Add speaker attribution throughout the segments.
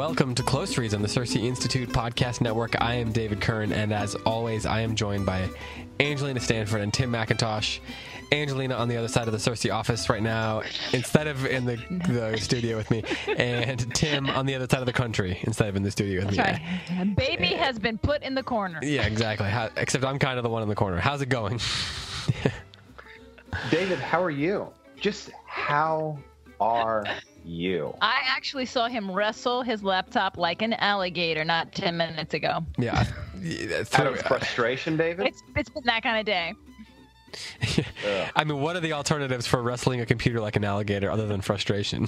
Speaker 1: welcome to Close Reads on the CiRCE Institute Podcast Network. I am David Kern, and as always, I am joined by Angelina Stanford and Tim McIntosh. Angelina on the other side of the CiRCE office right now, instead of in the, the studio with me, and Tim on the other side of the country, instead of in the studio with me.
Speaker 2: Right. Baby has been put in the corner.
Speaker 1: Yeah, exactly. How, except I'm kind of the one in the corner. How's it going?
Speaker 3: David, how are you? Just how are you?
Speaker 2: I actually saw him wrestle his laptop like an alligator not 10 minutes ago.
Speaker 1: Yeah. Yeah,
Speaker 3: Out
Speaker 1: through-
Speaker 3: of frustration, David?
Speaker 2: It's it's been that kind of day.
Speaker 1: I mean, what are the alternatives for wrestling a computer like an alligator other than frustration?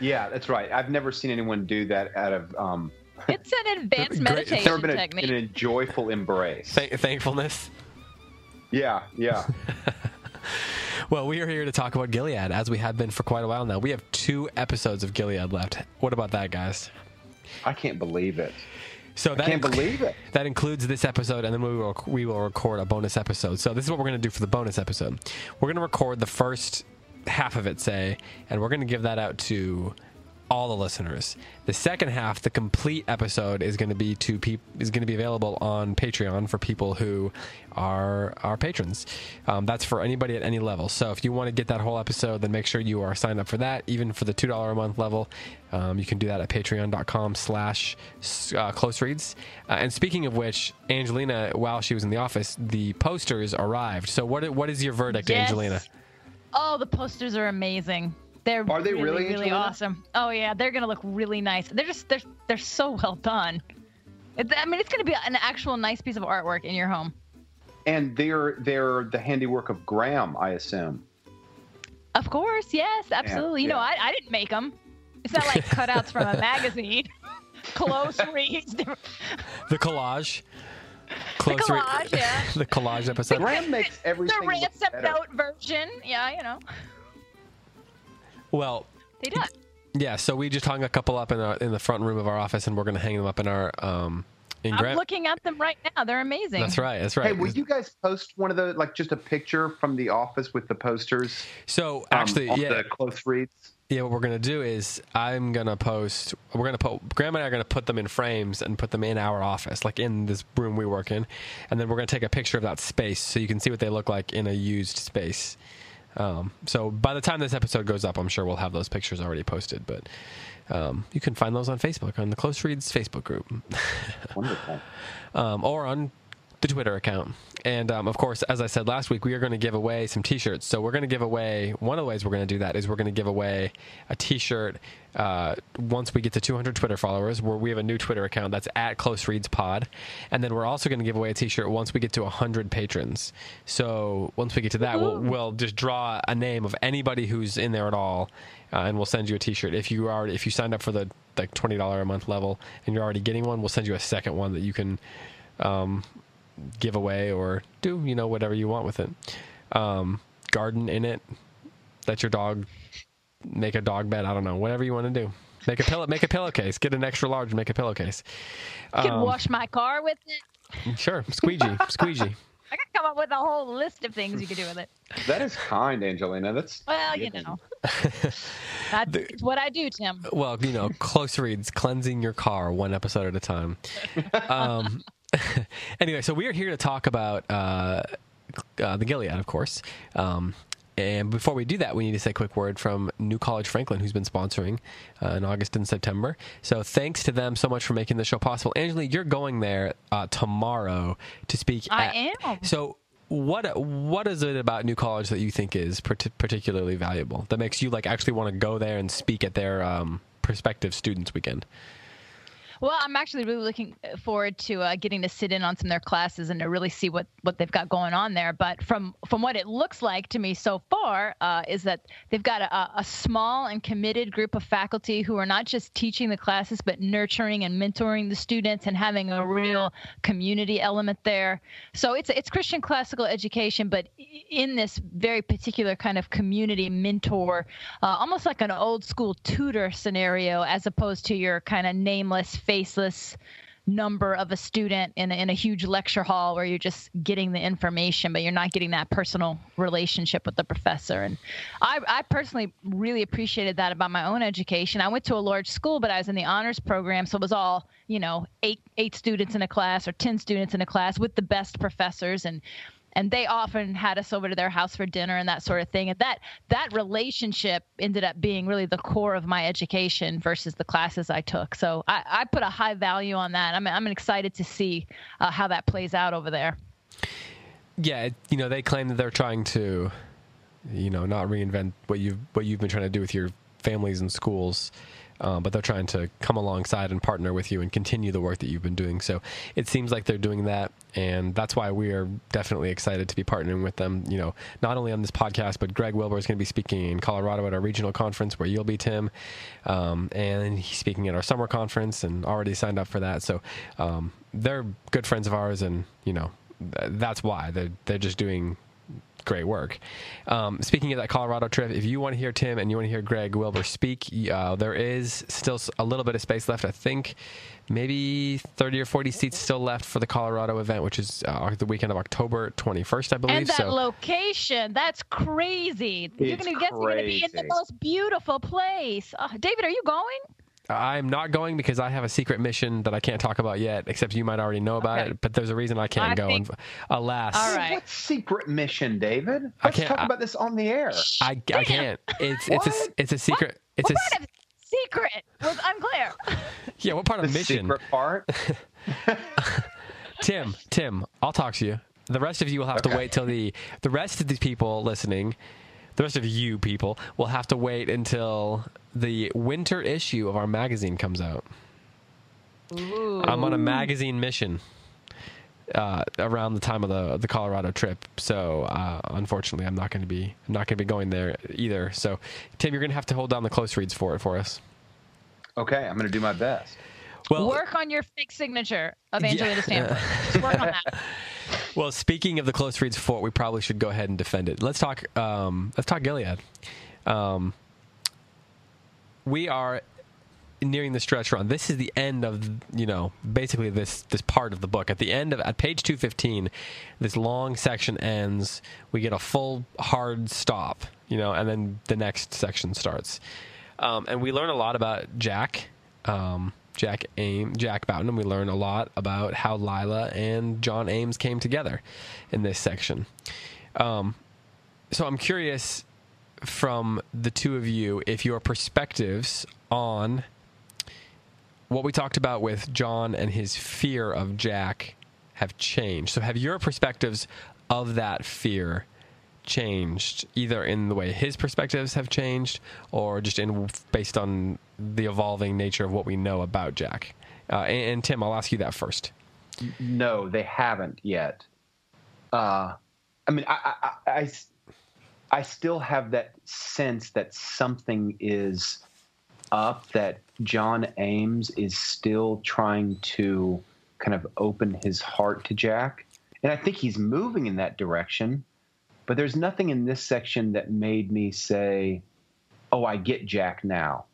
Speaker 3: Yeah, that's right. I've never seen anyone do that out of. Um,
Speaker 2: It's an advanced
Speaker 1: Great.
Speaker 3: it's
Speaker 2: meditation
Speaker 3: never been a,
Speaker 2: technique.
Speaker 3: in a joyful embrace.
Speaker 1: Th- thankfulness.
Speaker 3: Yeah, yeah.
Speaker 1: Well, we are here to talk about Gilead, as we have been for quite a while now. We have two episodes of Gilead left. What about that, guys?
Speaker 3: I can't believe it.
Speaker 1: So that
Speaker 3: can't
Speaker 1: inc-
Speaker 3: believe it.
Speaker 1: That includes this episode, and then we will we will record a bonus episode. So this is what we're going to do for the bonus episode. We're going to record the first half of it, say, and we're going to give that out to all the listeners. The second half, the complete episode, is going to be to peop- is going to be available on Patreon for people who are our patrons. Um, that's for anybody at any level. So if you want to get that whole episode, then make sure you are signed up for that. Even for the two dollar a month level, um, you can do that at Patreon.com/slash uh, Close Reads. Uh, and speaking of which, Angelina, while she was in the office, the posters arrived. So what what is your verdict,
Speaker 2: Yes.
Speaker 1: Angelina?
Speaker 2: Oh, the posters are amazing. They're
Speaker 3: Are they
Speaker 2: really,
Speaker 3: really,
Speaker 2: really awesome. Oh yeah, they're gonna look really nice. They're just they're they're so well done. It, I mean, it's gonna be an actual nice piece of artwork in your home.
Speaker 3: And they're they're the handiwork of Graham, I assume.
Speaker 2: Of course, yes, absolutely. you know. I, I didn't make them. It's not like cutouts from a magazine. Close reads.
Speaker 1: The collage. Close
Speaker 2: the
Speaker 1: re-
Speaker 2: collage, yeah.
Speaker 1: the collage episode.
Speaker 3: Graham makes everything
Speaker 2: the ransom
Speaker 3: better.
Speaker 2: note version. Yeah, you know,
Speaker 1: Well,
Speaker 2: they do.
Speaker 1: yeah. So we just hung a couple up in our, in the front room of our office, and we're going to hang them up in our um in
Speaker 2: I'm
Speaker 1: Graham.
Speaker 2: looking at them right now. They're amazing.
Speaker 1: That's right. That's right.
Speaker 3: Hey, will you guys post one of the like just a picture from the office with the posters?
Speaker 1: so
Speaker 3: um,
Speaker 1: actually,
Speaker 3: on
Speaker 1: yeah,
Speaker 3: the close reads.
Speaker 1: yeah. What we're gonna do is I'm gonna post. We're gonna put. Graham and I are gonna put them in frames and put them in our office, like in this room we work in, and then we're gonna take a picture of that space so you can see what they look like in a used space. Um, so by the time this episode goes up, I'm sure we'll have those pictures already posted. But um, you can find those on Facebook on the Close Reads Facebook group.
Speaker 3: Wonderful.
Speaker 1: um, or on the Twitter account. And um, of course, as I said last week, we are going to give away some T-shirts. So we're going to give away one of the ways we're going to do that is we're going to give away a T-shirt uh, once we get to 200 Twitter followers. Where we have a new Twitter account that's at Close Reads Pod, and then we're also going to give away a T-shirt once we get to 100 patrons. So once we get to that, we'll, we'll just draw a name of anybody who's in there at all, uh, and we'll send you a T-shirt. If you are if you signed up for the like twenty dollar a month level and you're already getting one, we'll send you a second one that you can um, give away or do you know whatever you want with it. Um, garden in it. Let your dog make a dog bed. I don't know. Whatever you want to do. Make a pillow. Make a pillowcase. Get an extra large. and Make a pillowcase.
Speaker 2: I could
Speaker 1: Um,
Speaker 2: wash my car with it.
Speaker 1: Sure. Squeegee. Squeegee.
Speaker 2: I could come up with a whole list of things you could do with it.
Speaker 3: That is kind, Angelina. That's
Speaker 2: Well, you know, that's it's what I do, Tim.
Speaker 1: Well, you know, close reads, cleansing your car one episode at a time. Um, anyway, so we are here to talk about uh, uh, the Gilead, of course. Um, and before we do that, we need to say a quick word from New College Franklin, who's been sponsoring uh, in August and September. So thanks to them so much for making the show possible. Angela, you're going there uh, tomorrow to speak.
Speaker 2: I
Speaker 1: at-
Speaker 2: am.
Speaker 1: So what what is it about New College that you think is parti- particularly valuable that makes you like actually want to go there and speak at their um, prospective students weekend?
Speaker 2: Well, I'm actually really looking forward to uh, getting to sit in on some of their classes and to really see what, what they've got going on there. But from from what it looks like to me so far, uh, is that they've got a, a small and committed group of faculty who are not just teaching the classes, but nurturing and mentoring the students and having a real community element there. So it's it's Christian classical education, but in this very particular kind of community mentor, uh, almost like an old school tutor scenario, as opposed to your kind of nameless, faceless number of a student in a, in a huge lecture hall where you're just getting the information, but you're not getting that personal relationship with the professor. And I, I personally really appreciated that about my own education. I went to a large school, but I was in the honors program, so it was all you know eight eight students in a class or ten students in a class with the best professors and and they often had us over to their house for dinner and that sort of thing. And that that relationship ended up being really the core of my education versus the classes i took. So i, I put a high value on that. I'm, I'm excited to see uh, how that plays out over there.
Speaker 1: Yeah, you know they claim that they're trying to, you know, not reinvent what you've what you've been trying to do with your families and schools, um, but they're trying to come alongside and partner with you and continue the work that you've been doing. So it seems like they're doing that, and that's why we are definitely excited to be partnering with them. You know, not only on this podcast, but Greg Wilbur is going to be speaking in Colorado at our regional conference where you'll be, Tim, um, and he's speaking at our summer conference and already signed up for that. So um, they're good friends of ours, and you know, th- that's why they're they're just doing great work. Um, speaking of that Colorado trip, if you want to hear Tim and you want to hear Greg Wilbur speak, uh, there is still a little bit of space left. I think maybe 30 or 40 seats still left for the Colorado event, which is uh, the weekend of October 21st, I believe.
Speaker 2: and that
Speaker 1: so
Speaker 2: location that's crazy you're going to get to be in the most beautiful place uh, david are you going
Speaker 1: I'm not going because I have a secret mission that I can't talk about yet, except you might already know about
Speaker 2: Okay.
Speaker 1: it. But there's a reason I can't
Speaker 2: I
Speaker 1: go.
Speaker 2: think-
Speaker 1: and alas,
Speaker 2: All right.
Speaker 3: What secret mission, David?
Speaker 1: I
Speaker 3: Let's
Speaker 1: can't-
Speaker 3: talk
Speaker 1: I-
Speaker 3: about this on the air.
Speaker 1: I, I can't. It's it's a
Speaker 3: What?
Speaker 1: it's a secret. It's
Speaker 2: what
Speaker 1: a
Speaker 2: part of secret was unclear
Speaker 1: yeah. What part of
Speaker 3: The
Speaker 1: of mission?
Speaker 3: secret part.
Speaker 1: Tim, Tim, I'll talk to you. The rest of you will have to wait till the the rest of these people listening, the rest of you people will have to wait until the winter issue of our magazine comes out. I'm on a magazine mission uh, around the time of the the Colorado trip, so uh, unfortunately, I'm not going to be I'm not going to be going there either. So, Tim, you're going to have to hold down the close reads for it for us.
Speaker 3: Okay, I'm going to do my best.
Speaker 1: Well,
Speaker 2: work on your fake signature of
Speaker 1: Yeah.
Speaker 2: Angelina Stanford. Just work on that.
Speaker 1: Well, speaking of the close reads fort, we probably should go ahead and defend it. Let's talk. Um, let's talk Gilead. Um, we are nearing the stretch run. This is the end of you know basically this this part of the book. At the end of at page two fifteen, this long section ends. We get a full hard stop, you know, and then the next section starts. Um, and we learn a lot about Jack. Um, Jack Ames, Jack Boughton, and we learn a lot about how Lila and John Ames came together in this section. Um, so I'm curious from the two of you if your perspectives on what we talked about with John and his fear of Jack have changed. So have your perspectives of that fear changed either in the way his perspectives have changed or just in based on the evolving nature of what we know about Jack? Uh, and, and Tim, I'll ask you that first.
Speaker 3: No, they haven't yet. Uh, I mean, I I still have that sense that something is up, that John Ames is still trying to kind of open his heart to Jack. And I think he's moving in that direction. But there's nothing in this section that made me say, oh, I get Jack now.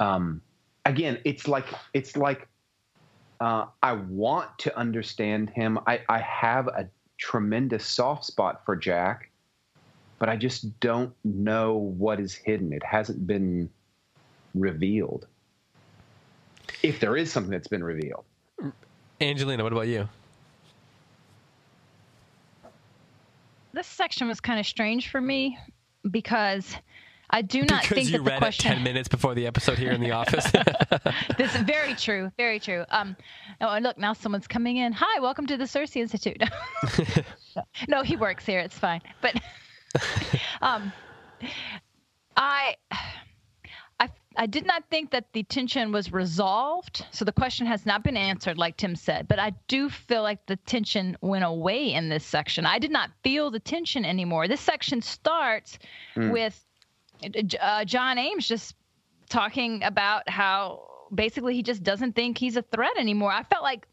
Speaker 3: Um, again, it's like, it's like, uh, I want to understand him. I, I have a tremendous soft spot for Jack, but I just don't know what is hidden. It hasn't been revealed. If there is something that's been revealed.
Speaker 1: Angelina, what about you?
Speaker 2: This section was kind of strange for me because I do not
Speaker 1: Because
Speaker 2: think
Speaker 1: you
Speaker 2: that the
Speaker 1: read
Speaker 2: question.
Speaker 1: it 10 minutes before the episode here in the office.
Speaker 2: this is very true, very true. Um, oh, look, now someone's coming in. Hi, welcome to the CiRCE Institute. no, he works here. It's fine. But um, I, I, I did not think that the tension was resolved. So the question has not been answered, like Tim said. But I do feel like the tension went away in this section. I did not feel the tension anymore. This section starts
Speaker 3: Mm.
Speaker 2: with uh, John Ames just talking about how basically he just doesn't think he's a threat anymore. I felt like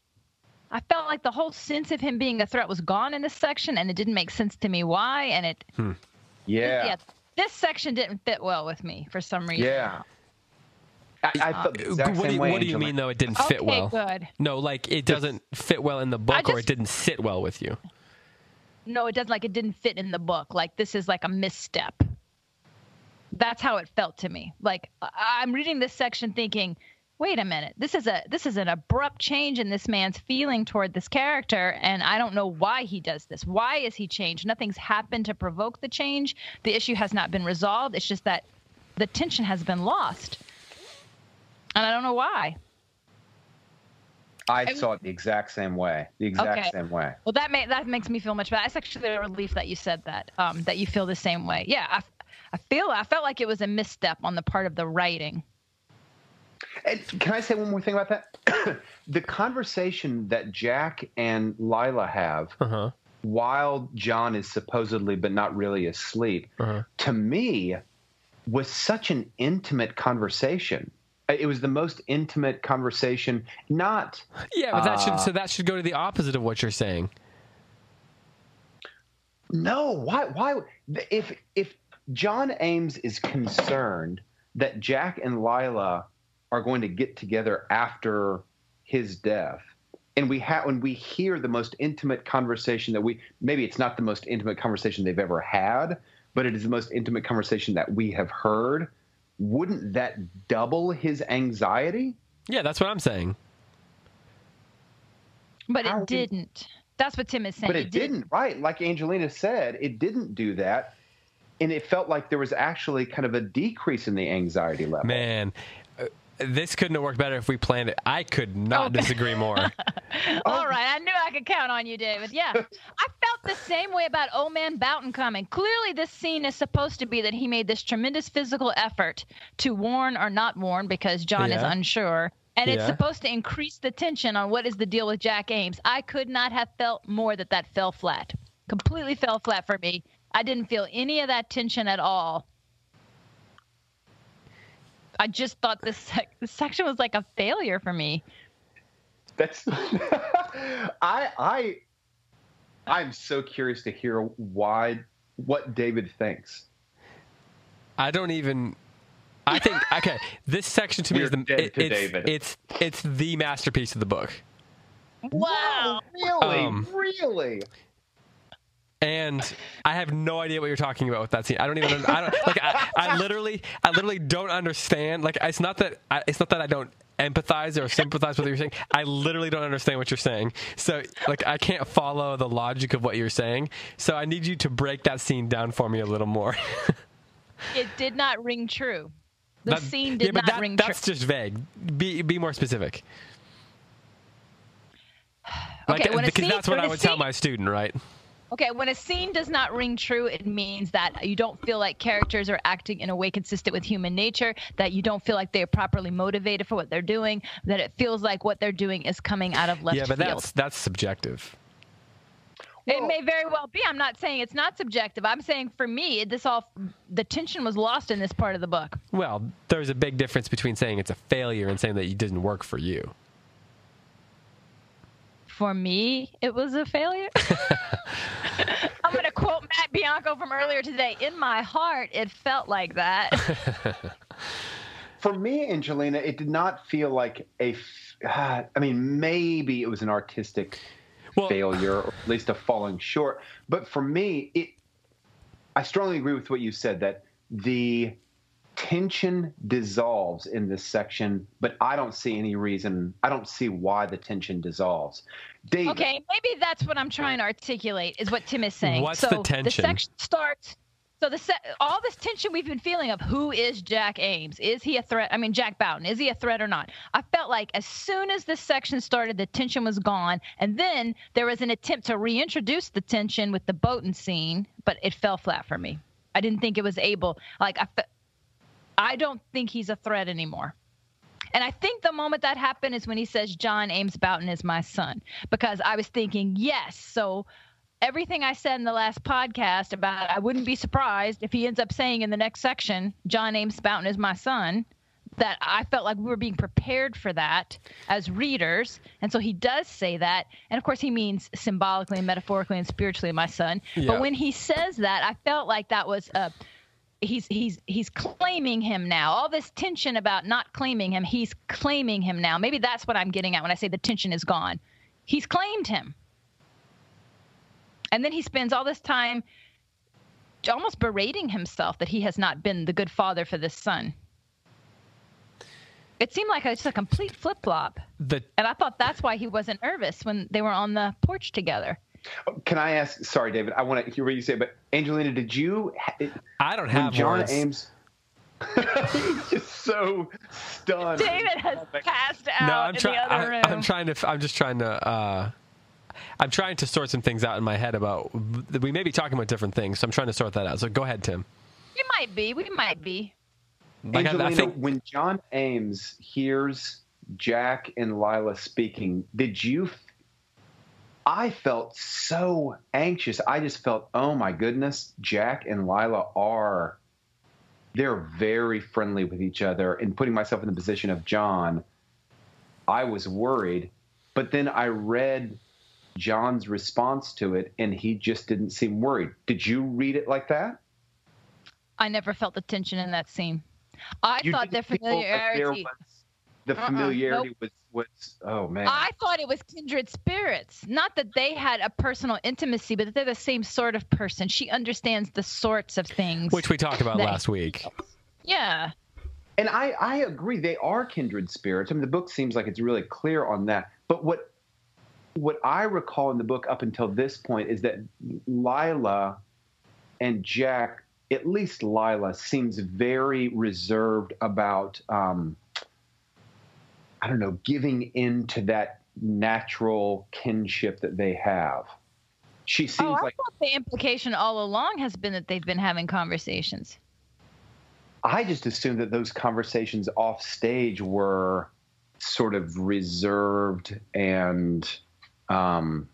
Speaker 2: I felt like the whole sense of him being a threat was gone in this section, and it didn't make sense to me why. And it,
Speaker 3: yeah Yeah.
Speaker 2: This section didn't fit well with me for some reason.
Speaker 3: Yeah. I, I uh, felt the exact
Speaker 1: what do you,
Speaker 3: way.
Speaker 1: what do you mean though? It didn't fit
Speaker 2: Okay,
Speaker 1: well.
Speaker 2: good.
Speaker 1: No, like it doesn't fit well in the book, or it didn't sit well with you.
Speaker 2: No, it doesn't. Like it didn't fit in the book. Like this is like a misstep. That's how it felt to me. Like I'm reading this section thinking, wait a minute, this is a this is an abrupt change in this man's feeling toward this character, and I don't know why he does this. Why is he changed? Nothing's happened to provoke the change. The issue has not been resolved. It's just that the tension has been lost, and I don't know why.
Speaker 3: I saw it the exact same way. The exact
Speaker 2: Okay.
Speaker 3: same way.
Speaker 2: Well, that may, that makes me feel much better. That's actually a relief that you said that. Um, that you feel the same way. Yeah, I, I feel I felt like it was a misstep on the part of the writing.
Speaker 3: And can I say one more thing about that? the conversation that Jack and Lila have
Speaker 1: Uh-huh.
Speaker 3: while John is supposedly but not really asleep,
Speaker 1: Uh-huh.
Speaker 3: to me, was such an intimate conversation. It was the most intimate conversation, not
Speaker 1: Yeah, but that
Speaker 3: Uh,
Speaker 1: should so that should go to the opposite of what you're saying.
Speaker 3: No, why? Why? If if John Ames is concerned that Jack and Lila are going to get together after his death, and we have when we hear the most intimate conversation that we maybe it's not the most intimate conversation they've ever had, but it is the most intimate conversation that we have heard. Wouldn't that double his anxiety?
Speaker 1: Yeah, that's what I'm saying.
Speaker 2: But
Speaker 3: How
Speaker 2: it
Speaker 3: can-
Speaker 2: didn't. That's what Tim is saying.
Speaker 3: But it didn't, right? Like Angelina said, it didn't do that. And it felt like there was actually kind of a decrease in the anxiety level.
Speaker 1: Man, this couldn't have worked better if we planned it. I could not
Speaker 2: Okay.
Speaker 1: disagree more.
Speaker 2: All right, I knew I could count on you, David. Yeah, I felt the same way about Old Man Boughton coming. Clearly, this scene is supposed to be that he made this tremendous physical effort to warn or not warn because John is unsure. And it's supposed to increase the tension on what is the deal with Jack Ames. I could not have felt more that that fell flat. Completely fell flat for me. I didn't feel any of that tension at all. I just thought this, sec- this section was like a failure for me.
Speaker 3: That's I I I'm so curious to hear why what David thinks.
Speaker 1: I don't even. I think okay. This section to me
Speaker 3: You're
Speaker 1: is the
Speaker 3: dead
Speaker 1: it-
Speaker 3: to
Speaker 1: it's,
Speaker 3: David.
Speaker 1: it's it's the masterpiece of the book.
Speaker 2: Wow.
Speaker 3: Really?
Speaker 1: Um,
Speaker 3: really?
Speaker 1: And I have no idea what you're talking about with that scene. I don't even. I don't like. I, I literally, I literally don't understand. Like, it's not that. I, it's not that I don't empathize or sympathize with what you're saying. I literally don't understand what you're saying. So, like, I can't follow the logic of what you're saying. So, I need you to break that scene down for me a little more.
Speaker 2: It did not ring true. The
Speaker 1: That-
Speaker 2: scene did
Speaker 1: yeah,
Speaker 2: not
Speaker 1: that,
Speaker 2: ring
Speaker 1: That's
Speaker 2: true.
Speaker 1: That's just vague. Be be more specific. Like,
Speaker 2: Okay,
Speaker 1: because
Speaker 2: scene-
Speaker 1: that's what I would tell my student, right?
Speaker 2: Okay, when a scene does not ring true, it means that you don't feel like characters are acting in a way consistent with human nature, that you don't feel like they're properly motivated for what they're doing, that it feels like what they're doing is coming out of left field.
Speaker 1: yeah, but
Speaker 2: field.
Speaker 1: that's that's subjective.
Speaker 2: it may very well be. I'm not saying it's not subjective. I'm saying for me, this all the tension was lost in this part of the book.
Speaker 1: Well, there's a big difference between saying it's a failure and saying that it didn't work for you.
Speaker 2: For me, it was a failure. I'm going to quote Matt Bianco from earlier today. In my heart, it felt like that.
Speaker 3: For me, Angelina, it did not feel like a. f- I mean, maybe it was an artistic
Speaker 1: Well-
Speaker 3: failure, or at least a falling short. But for me, it. I strongly agree with what you said that the tension dissolves in this section, but I don't see any reason. I don't see why the tension dissolves. David,
Speaker 2: Okay, maybe that's what I'm trying to articulate is what Tim is saying.
Speaker 1: What's
Speaker 2: so
Speaker 1: the tension?
Speaker 2: The section starts. So the se- all this tension we've been feeling of who is Jack Ames? Is he a threat? I mean, Jack Boughton, is he a threat or not? I felt like as soon as this section started, the tension was gone, and then there was an attempt to reintroduce the tension with the Boughton scene, but it fell flat for me. I didn't think it was able. Like I, fe- I don't think he's a threat anymore. And I think the moment that happened is when he says John Ames Boughton is my son, because I was thinking, yes, so everything I said in the last podcast about I wouldn't be surprised if he ends up saying in the next section, John Ames Boughton is my son, that I felt like we were being prepared for that as readers. And so he does say that. And of course, he means symbolically and metaphorically and spiritually, my son.
Speaker 1: Yeah.
Speaker 2: But when he says that, I felt like that was a. He's he's he's claiming him now. All this tension about not claiming him, he's claiming him now. Maybe that's what I'm getting at when I say the tension is gone. He's claimed him. And then he spends all this time almost berating himself that he has not been the good father for this son. It seemed like it's a complete flip flop.
Speaker 1: The
Speaker 2: And I thought that's why he wasn't nervous when they were on the porch together.
Speaker 3: Can I ask? Sorry, David. I want to hear what you say, but Angelina, did you?
Speaker 1: I don't have
Speaker 3: John
Speaker 1: words.
Speaker 3: Ames. He's just so stunned.
Speaker 2: David has passed out
Speaker 1: no, I'm
Speaker 2: in
Speaker 1: trying.
Speaker 2: the other room.
Speaker 1: I'm trying to. I'm just trying to. Uh, I'm trying to sort some things out in my head about. We may be talking about different things, so I'm trying to sort that out. So go ahead, Tim.
Speaker 2: we might be. We might be.
Speaker 1: Like I,
Speaker 3: Angelina,
Speaker 1: I think
Speaker 3: when John Ames hears Jack and Lila speaking, did you? I felt so anxious. I just felt, oh my goodness, Jack and Lila are. They're very friendly with each other. And putting myself in the position of John, I was worried. But then I read John's response to it, and he just didn't seem worried. Did you read it like that?
Speaker 2: I never felt the tension in that scene. I
Speaker 3: You
Speaker 2: thought their
Speaker 3: didn't feel like there
Speaker 2: familiarity.
Speaker 3: Was- the
Speaker 2: Uh-uh,
Speaker 3: familiarity was was oh man.
Speaker 2: I thought it was kindred spirits. Not that they had a personal intimacy, but that they're the same sort of person. She understands the sorts of things.
Speaker 1: which we talked about
Speaker 2: They-
Speaker 1: last week.
Speaker 2: yeah.
Speaker 3: and I I agree they are kindred spirits. I mean the book seems like it's really clear on that. But what what I recall in the book up until this point is that Lila and Jack, at least Lila, seems very reserved about um, I don't know, giving in to that natural kinship that they have. She seems
Speaker 2: oh, I
Speaker 3: like
Speaker 2: thought the implication all along has been that they've been having conversations.
Speaker 3: I just assumed that those conversations off stage were sort of reserved and um,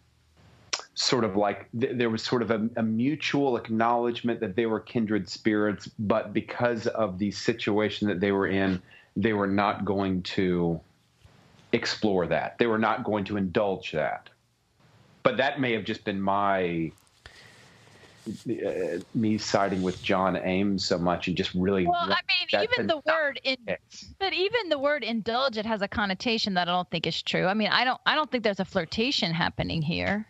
Speaker 3: sort of like th- there was sort of a, a mutual acknowledgement that they were kindred spirits, but because of the situation that they were in, they were not going to explore that. They were not going to indulge that. But that may have just been my uh, me siding with John Ames so much and just really.
Speaker 2: Well, I mean, even the word in, but even the word indulge it has a connotation that I don't think is true. I mean, I don't I don't think there's a flirtation happening here.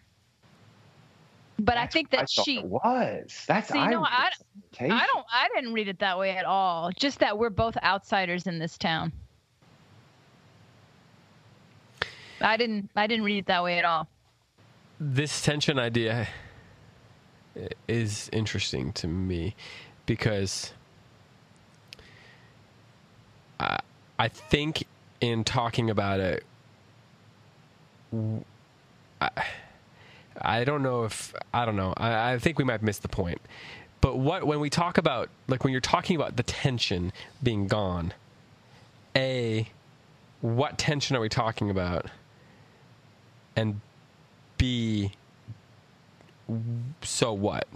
Speaker 2: But I think that
Speaker 3: thought
Speaker 2: she
Speaker 3: was. That's
Speaker 2: See,
Speaker 3: I
Speaker 2: no, I-. I don't I didn't read it that way at all. Just that we're both outsiders in this town. I didn't I didn't read it that way at all.
Speaker 1: this tension idea is interesting to me because I, I think in talking about it, I, I don't know if I don't know. I, I think we might miss the point. But what when we talk about like when you're talking about the tension being gone, a what tension are we talking about? And B, so what?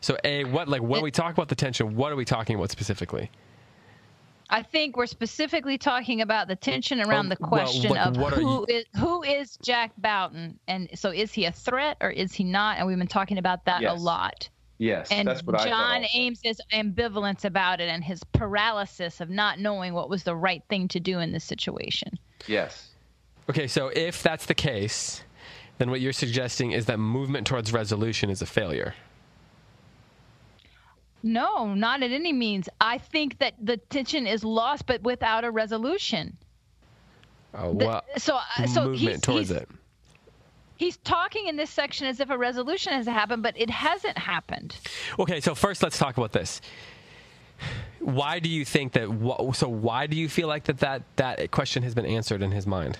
Speaker 1: So A, what like when we talk about the tension, what are we talking about specifically?
Speaker 2: I think we're specifically talking about the tension around
Speaker 1: Um,
Speaker 2: the
Speaker 1: well,
Speaker 2: question
Speaker 1: what-
Speaker 2: of
Speaker 1: what are
Speaker 2: who
Speaker 1: you-
Speaker 2: is who is Jack Boughton, and so is he a threat or is he not? And we've been talking about that
Speaker 3: Yes.
Speaker 2: a lot.
Speaker 3: Yes,
Speaker 2: And
Speaker 3: that's what
Speaker 2: John
Speaker 3: thought.
Speaker 2: Ames's ambivalence about it and his paralysis of not knowing what was the right thing to do in this situation.
Speaker 3: Yes.
Speaker 1: Okay, so if that's the case, then what you're suggesting is that movement towards resolution is a failure.
Speaker 2: No, not at any means. I think that the tension is lost, but without a resolution.
Speaker 1: Oh,
Speaker 2: The- so, uh, so
Speaker 1: movement
Speaker 2: he's,
Speaker 1: towards
Speaker 2: he's,
Speaker 1: it.
Speaker 2: he's talking in this section as if a resolution has happened, but it hasn't happened.
Speaker 1: Okay, so first let's talk about this. Why do you think that? So why do you feel like that that that question has been answered in his mind?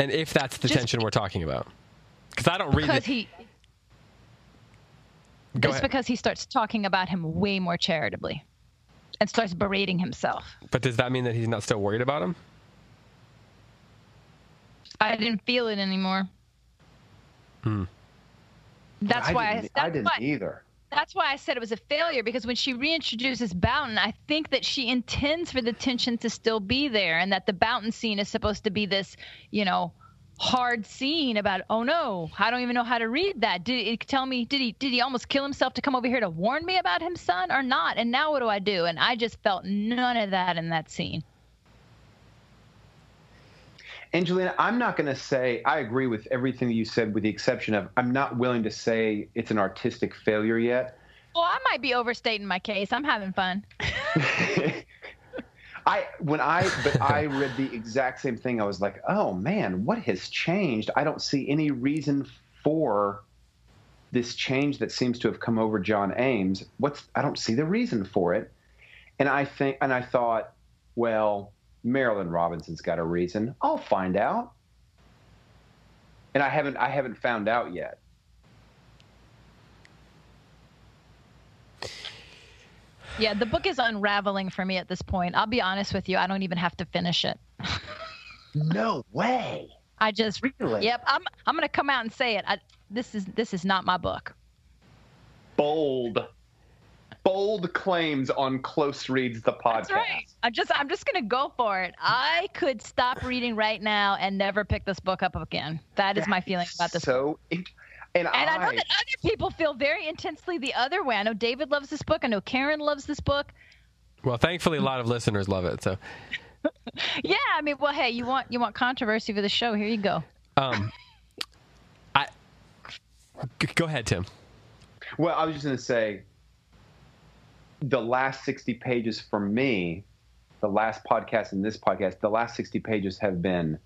Speaker 1: And if that's the
Speaker 2: Just
Speaker 1: tension we're talking about, because I don't read
Speaker 2: Because
Speaker 1: it.
Speaker 2: he,
Speaker 1: Go
Speaker 2: it's
Speaker 1: ahead.
Speaker 2: because he starts talking about him way more charitably. and starts berating himself.
Speaker 1: But does that mean that he's not still worried about him?
Speaker 2: I didn't feel it anymore.
Speaker 1: Hmm.
Speaker 2: That's
Speaker 3: I
Speaker 2: why
Speaker 3: didn't,
Speaker 2: I,
Speaker 3: I didn't
Speaker 2: why,
Speaker 3: either.
Speaker 2: That's why I said it was a failure because when she reintroduces Boughton, I think that she intends for the tension to still be there, and that the Boughton scene is supposed to be this, you know, hard scene about oh no, I don't even know how to read that. Did he tell me? Did he did he almost kill himself to come over here to warn me about his son or not? And now what do I do? And I just felt none of that in that scene.
Speaker 3: Angelina, I'm not going to say I agree with everything that you said, with the exception of I'm not willing to say it's an artistic failure yet.
Speaker 2: Well, I might be overstating my case. I'm having fun.
Speaker 3: I when I but I read the exact same thing. I was like, oh man, what has changed? I don't see any reason for this change that seems to have come over John Ames. What's I don't see the reason for it. And I think and I thought, well, Marilynne Robinson's got a reason. I'll find out. And I haven't I haven't found out yet.
Speaker 2: Yeah, the book is unraveling for me at this point. I'll be honest with you. I don't even have to finish it.
Speaker 3: No way.
Speaker 2: I just
Speaker 3: Really?
Speaker 2: Yep, I'm I'm going to come out and say it. I, this is this is not my book.
Speaker 3: Bold. Bold claims on Close Reads the podcast.
Speaker 2: That's right. I'm just I'm just going to go for it. I could stop reading right now and never pick this book up again. That is my feeling about this. book.
Speaker 3: So, int- and,
Speaker 2: And I know
Speaker 3: I,
Speaker 2: that other people feel very intensely the other way. I know David loves this book. I know Karen loves this book.
Speaker 1: Well, thankfully, a lot of listeners love it. So,
Speaker 2: Yeah, I mean, well, hey, you want you want controversy for the show? Here you go.
Speaker 1: um, I g- go ahead, Tim.
Speaker 3: well, I was just going to say, the last sixty pages for me, the last podcast and this podcast, the last sixty pages have been.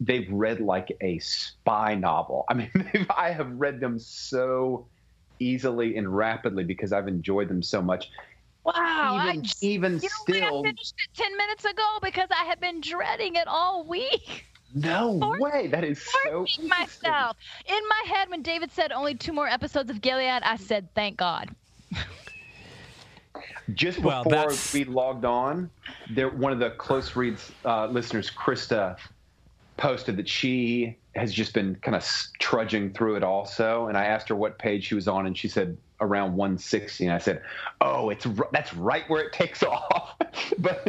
Speaker 3: They've read like a spy novel. I mean, I have read them so easily and rapidly because I've enjoyed them so much.
Speaker 2: Wow, I
Speaker 3: even
Speaker 2: just-
Speaker 3: even
Speaker 2: you know
Speaker 3: still,
Speaker 2: what? I finished it ten minutes ago because I had been dreading it all week.
Speaker 3: no
Speaker 2: Force-
Speaker 3: way. That is so
Speaker 2: myself. In my head, when David said only two more episodes of Gilead, I said, "Thank God."
Speaker 3: Just before
Speaker 1: that's-
Speaker 3: we logged on, there one of the close reads uh, listeners, Krista, posted that she has just been kind of trudging through it also. And I asked her what page she was on, and she said around 160. And I said, "Oh, it's r- that's right where it takes off." but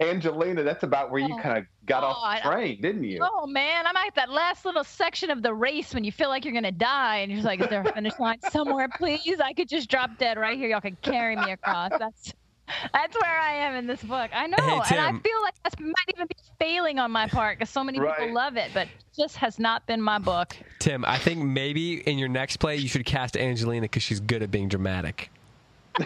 Speaker 3: Angelina, that's about where you
Speaker 2: Oh.
Speaker 3: kind of got
Speaker 2: Oh,
Speaker 3: off
Speaker 2: I-
Speaker 3: the train, didn't you?
Speaker 2: Oh man, I'm at that last little section of the race when you feel like you're gonna die, and you're just like, "Is there a finish line somewhere, please? I could just drop dead right here. Y'all can carry me across." That's that's where I am in this book. I know,
Speaker 1: Hey,
Speaker 2: and I feel like that might even be failing on my part because so many
Speaker 3: Right.
Speaker 2: people love it, but just has not been my book.
Speaker 1: Tim, I think maybe in your next play you should cast Angelina because she's good at being dramatic.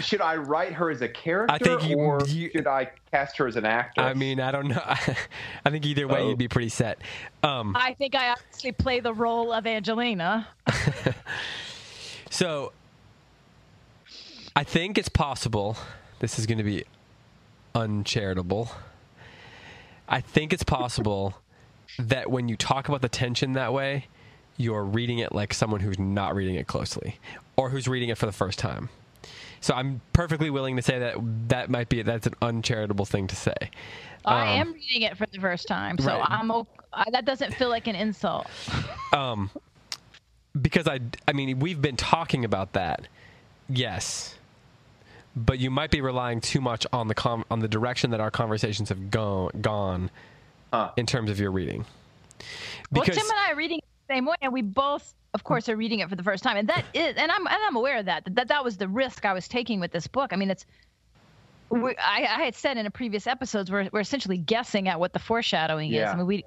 Speaker 3: Should I write her as a character,
Speaker 1: think you-
Speaker 3: or
Speaker 1: you-
Speaker 3: should I cast her as an actor?
Speaker 1: I mean, I don't know. I think either way
Speaker 3: Oh.
Speaker 1: you'd be pretty set. Um,
Speaker 2: I think I obviously play the role of Angelina.
Speaker 1: So I think it's possible. This is going to be uncharitable. I think it's possible that when you talk about the tension that way, you're reading it like someone who's not reading it closely or who's reading it for the first time. So I'm perfectly willing to say that that might be that's an uncharitable thing to say.
Speaker 2: I
Speaker 1: Um,
Speaker 2: am reading it for the first time, so
Speaker 1: right.
Speaker 2: I'm o- I, that doesn't feel like an insult.
Speaker 1: um, because I, I mean, we've been talking about that, yes, but you might be relying too much on the com- on the direction that our conversations have gone gone
Speaker 3: Huh.
Speaker 1: in terms of your reading.
Speaker 2: Well,
Speaker 1: Because
Speaker 2: Tim and I are reading it the same way, and we both, of course, are reading it for the first time, and that is, and I'm and I'm aware of that. That that was the risk I was taking with this book. I mean, it's. We, I, I had said in a previous episodes we're, we're essentially guessing at what the foreshadowing is.
Speaker 3: Yeah.
Speaker 2: I mean, we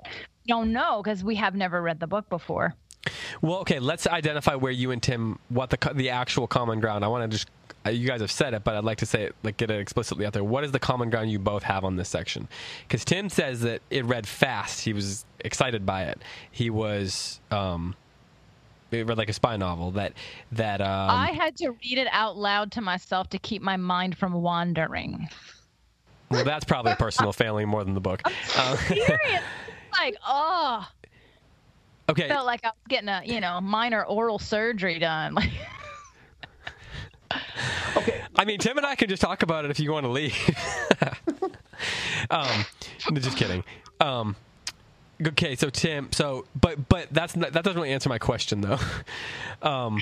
Speaker 2: don't know because we have never read the book before.
Speaker 1: Well, okay, let's identify where you and Tim what the the actual common ground. I want to just uh, you guys have said it, but I'd like to say it like get it explicitly out there. What is the common ground you both have on this section? Because Tim says that it read fast. He was excited by it. He was um, it read like a spy novel. That that um,
Speaker 2: I had to read it out loud to myself to keep my mind from wandering.
Speaker 1: well, that's probably a personal failing more than the book. Um,
Speaker 2: Serious. like, oh,
Speaker 1: okay,
Speaker 2: felt like I was getting a you know minor oral surgery done. Like,
Speaker 1: I mean, Tim and I can just talk about it if you want to leave. um, just kidding. Um, okay, so Tim, so but but that's not, that doesn't really answer my question though. Um,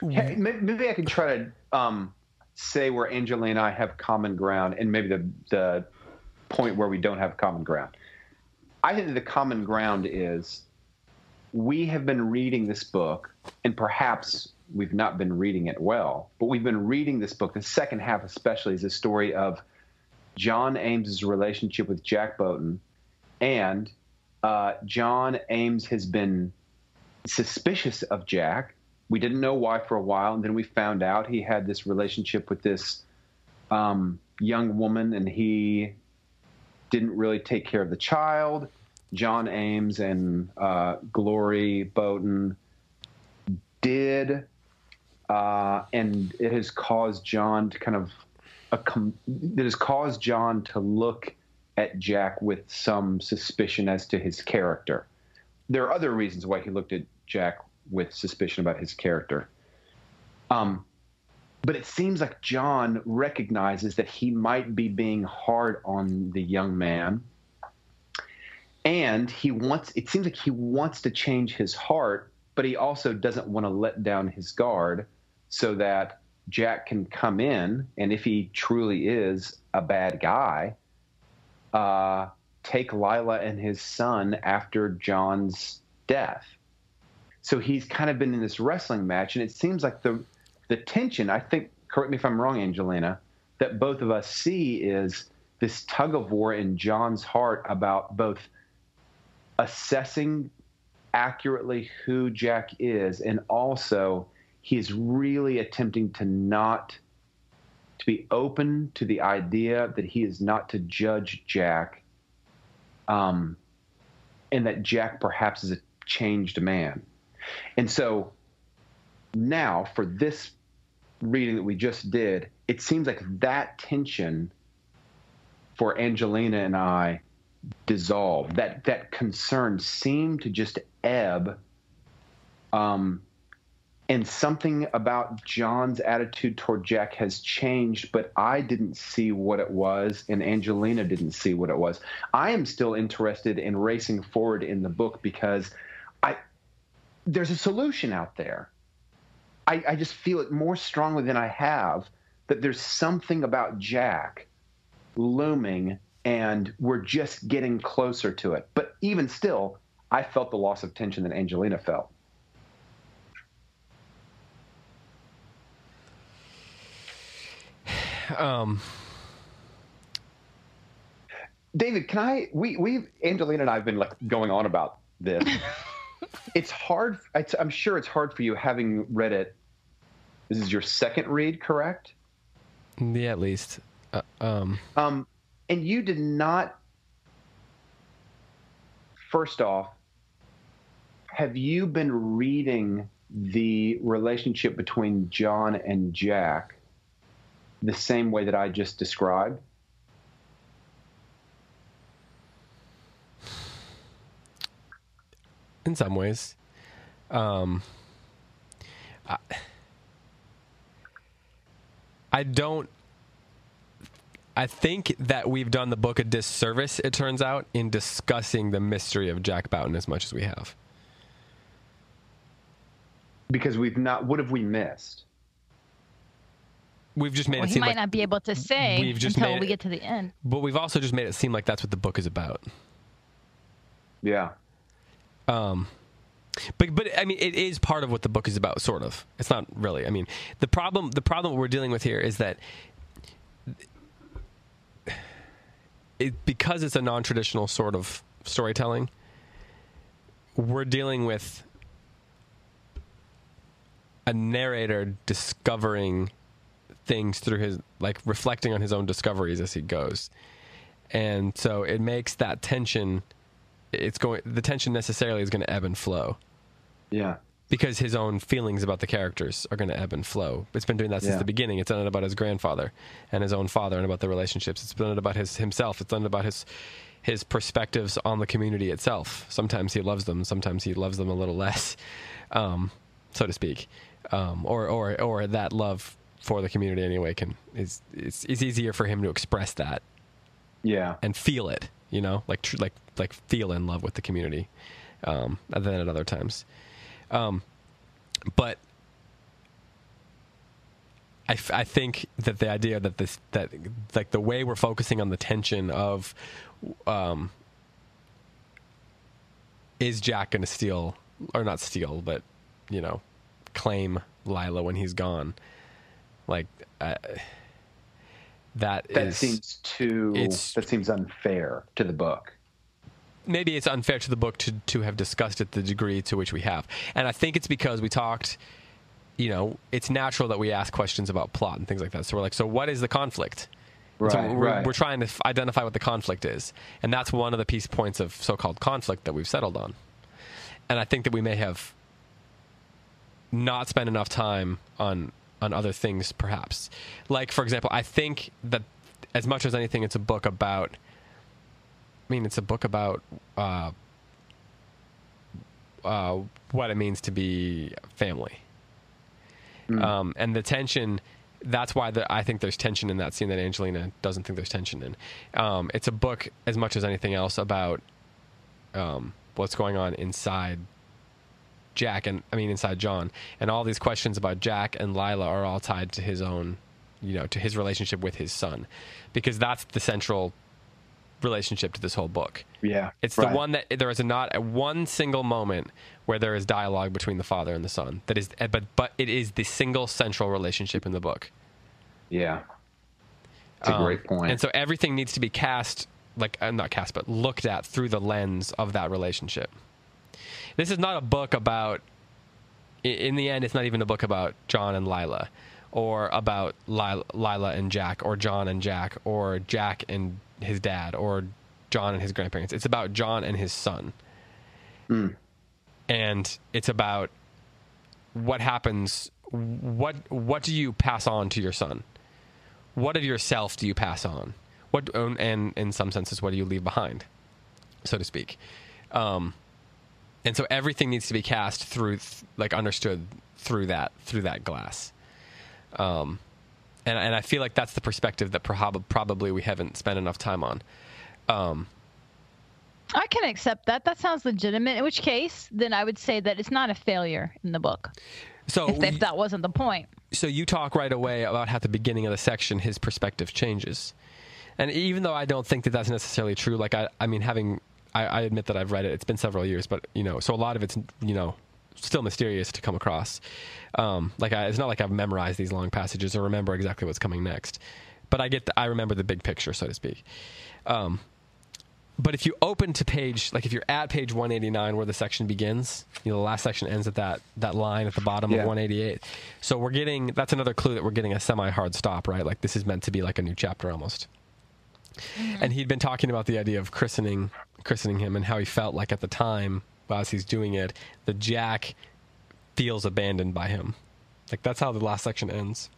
Speaker 3: Hey, maybe I can try to um, say where Angelina and I have common ground, and maybe the the point where we don't have common ground. I think the common ground is we have been reading this book, and perhaps we've not been reading it well, but we've been reading this book. The second half, especially, is a story of John Ames's relationship with Jack Boughton, and uh, John Ames has been suspicious of Jack. We didn't know why for a while, and then we found out he had this relationship with this um, young woman, and he didn't really take care of the child. John Ames and uh, Glory Boughton did, uh, and it has caused John to kind of a com- it has caused John to look at Jack with some suspicion as to his character. There are other reasons why he looked at Jack with suspicion about his character. Um, but it seems like John recognizes that he might be being hard on the young man. And he wants, it seems like he wants to change his heart, but he also doesn't want to let down his guard so that Jack can come in. And if he truly is a bad guy, uh, take Lila and his son after John's death. So he's kind of been in this wrestling match, and it seems like the the tension. I think, correct me if I'm wrong, Angelina, that both of us see is this tug of war in John's heart about both assessing accurately who Jack is, and also he's really attempting to not to be open to the idea that he is not to judge Jack, um, and that Jack perhaps is a changed man. And so now for this reading that we just did, it seems like that tension for Angelina and I dissolved. That that concern seemed to just ebb. Um, and something about John's attitude toward Jack has changed, but I didn't see what it was, and Angelina didn't see what it was. I am still interested in racing forward in the book because I there's a solution out there. I, I just feel it more strongly than I have that there's something about Jack looming, and we're just getting closer to it. But even still, I felt the loss of tension that Angelina felt.
Speaker 1: um,
Speaker 3: David, can I? We we Angelina and I have been like going on about this. it's hard. It's, I'm sure it's hard for you having read it. This is your second read, correct?
Speaker 1: yeah, at least. Uh, um,
Speaker 3: Um, and you did not. First off, have you been reading the relationship between John and Jack the same way that I just described?
Speaker 1: in some ways. Um, I, I don't. I think that we've done the book a disservice, it turns out, in discussing the mystery of Jack Boughton as much as we have.
Speaker 3: Because we've not. What have we missed?
Speaker 1: We've just made
Speaker 2: Well,
Speaker 1: it
Speaker 2: he might
Speaker 1: like,
Speaker 2: not be able to say
Speaker 1: we've just
Speaker 2: until
Speaker 1: made
Speaker 2: we
Speaker 1: it-
Speaker 2: get to the end.
Speaker 1: but we've also just made it seem like that's what the book is about.
Speaker 3: Yeah.
Speaker 1: Um, but but I mean, it is part of what the book is about, sort of. It's not really. I mean, the problem the problem we're dealing with here is that it, because it's a non traditional sort of storytelling, we're dealing with a narrator discovering things through his like reflecting on his own discoveries as he goes and so it makes that tension it's going the tension necessarily is going to ebb and flow
Speaker 3: Yeah.
Speaker 1: because his own feelings about the characters are going to ebb and flow. It's been doing that since
Speaker 3: Yeah.
Speaker 1: the beginning. It's done it about his grandfather and his own father and about the relationships. It's done it about his himself. It's done it about his his perspectives on the community itself. Sometimes he loves them. Sometimes he loves them a little less, um, so to speak, um, or or or that love for the community anyway can is it's, it's easier for him to express that
Speaker 3: Yeah.
Speaker 1: and feel it, you know, like tr- like like feel in love with the community, um, than at other times. Um, but I, f- I think that the idea that this that like the way we're focusing on the tension of, um, is Jack going to steal or not steal, but you know, claim Lila when he's gone, like. That
Speaker 3: That
Speaker 1: is-
Speaker 3: seems too.
Speaker 1: it's-
Speaker 3: That seems unfair to the book.
Speaker 1: maybe it's unfair to the book to to have discussed it the degree to which we have, and I think it's because we talked. You know, it's natural that we ask questions about plot and things like that. So we're like, so what is the conflict? And so
Speaker 3: Right,
Speaker 1: we're,
Speaker 3: right.
Speaker 1: we're trying to f- identify what the conflict is, and that's one of the piece points of so-called conflict that we've settled on. And I think that we may have not spent enough time on on other things, perhaps. Like, for example, I think that as much as anything, it's a book about. I mean, it's a book about uh, uh, what it means to be family, um, and the tension. That's why the, I think there's tension in that scene that Angelina doesn't think there's tension in. Um, it's a book as much as anything else about um, what's going on inside Jack and I mean inside John, and all these questions about Jack and Lila are all tied to his own, you know, to his relationship with his son, because that's the central relationship to this whole book.
Speaker 3: Yeah.
Speaker 1: It's
Speaker 3: right.
Speaker 1: the one that there is a not a one single moment where there is dialogue between the father and the son. That is, eh, but but it is the single central relationship in the book.
Speaker 3: Yeah. It's a
Speaker 1: Um,
Speaker 3: great point.
Speaker 1: And so everything needs to be cast, like uh, not cast, but looked at through the lens of that relationship. This is not a book about. In the end, it's not even a book about John and Lila, or about Lila, Lila and Jack, or John and Jack, or Jack and his dad, or John and his grandparents. It's about John and his son. And it's about what happens. What what do you pass on to your son? what of yourself do you pass on? What and in some senses, what do you leave behind, so to speak? Um, and so everything needs to be cast through, like understood through that through that glass. Um, and and I feel like that's the perspective that prob- probably we haven't spent enough time on. Um,
Speaker 2: I can accept that. That sounds legitimate. In which case, then I would say that it's not a failure in the book.
Speaker 1: so
Speaker 2: If, if that wasn't the point.
Speaker 1: so you talk right away about how at the beginning of the section his perspective changes and even though i don't think that that's necessarily true like i, I mean having I, I admit that i've read it. It's been several years but you know so a lot of it's you know still mysterious to come across. Um, like I, it's not like i've memorized these long passages or remember exactly what's coming next but i get the, i remember the big picture so to speak. Um, but if you open to page like if you're at page 189 where the section begins you know the last section ends at that that line at the bottom
Speaker 3: Yeah.
Speaker 1: of 188 so we're getting that's another clue that we're getting a semi hard stop right? Like this is meant to be like a new chapter almost Mm-hmm. and he'd been talking about the idea of christening christening him and how he felt like at the time as he's doing it the jack feels abandoned by him. Like that's how the last section ends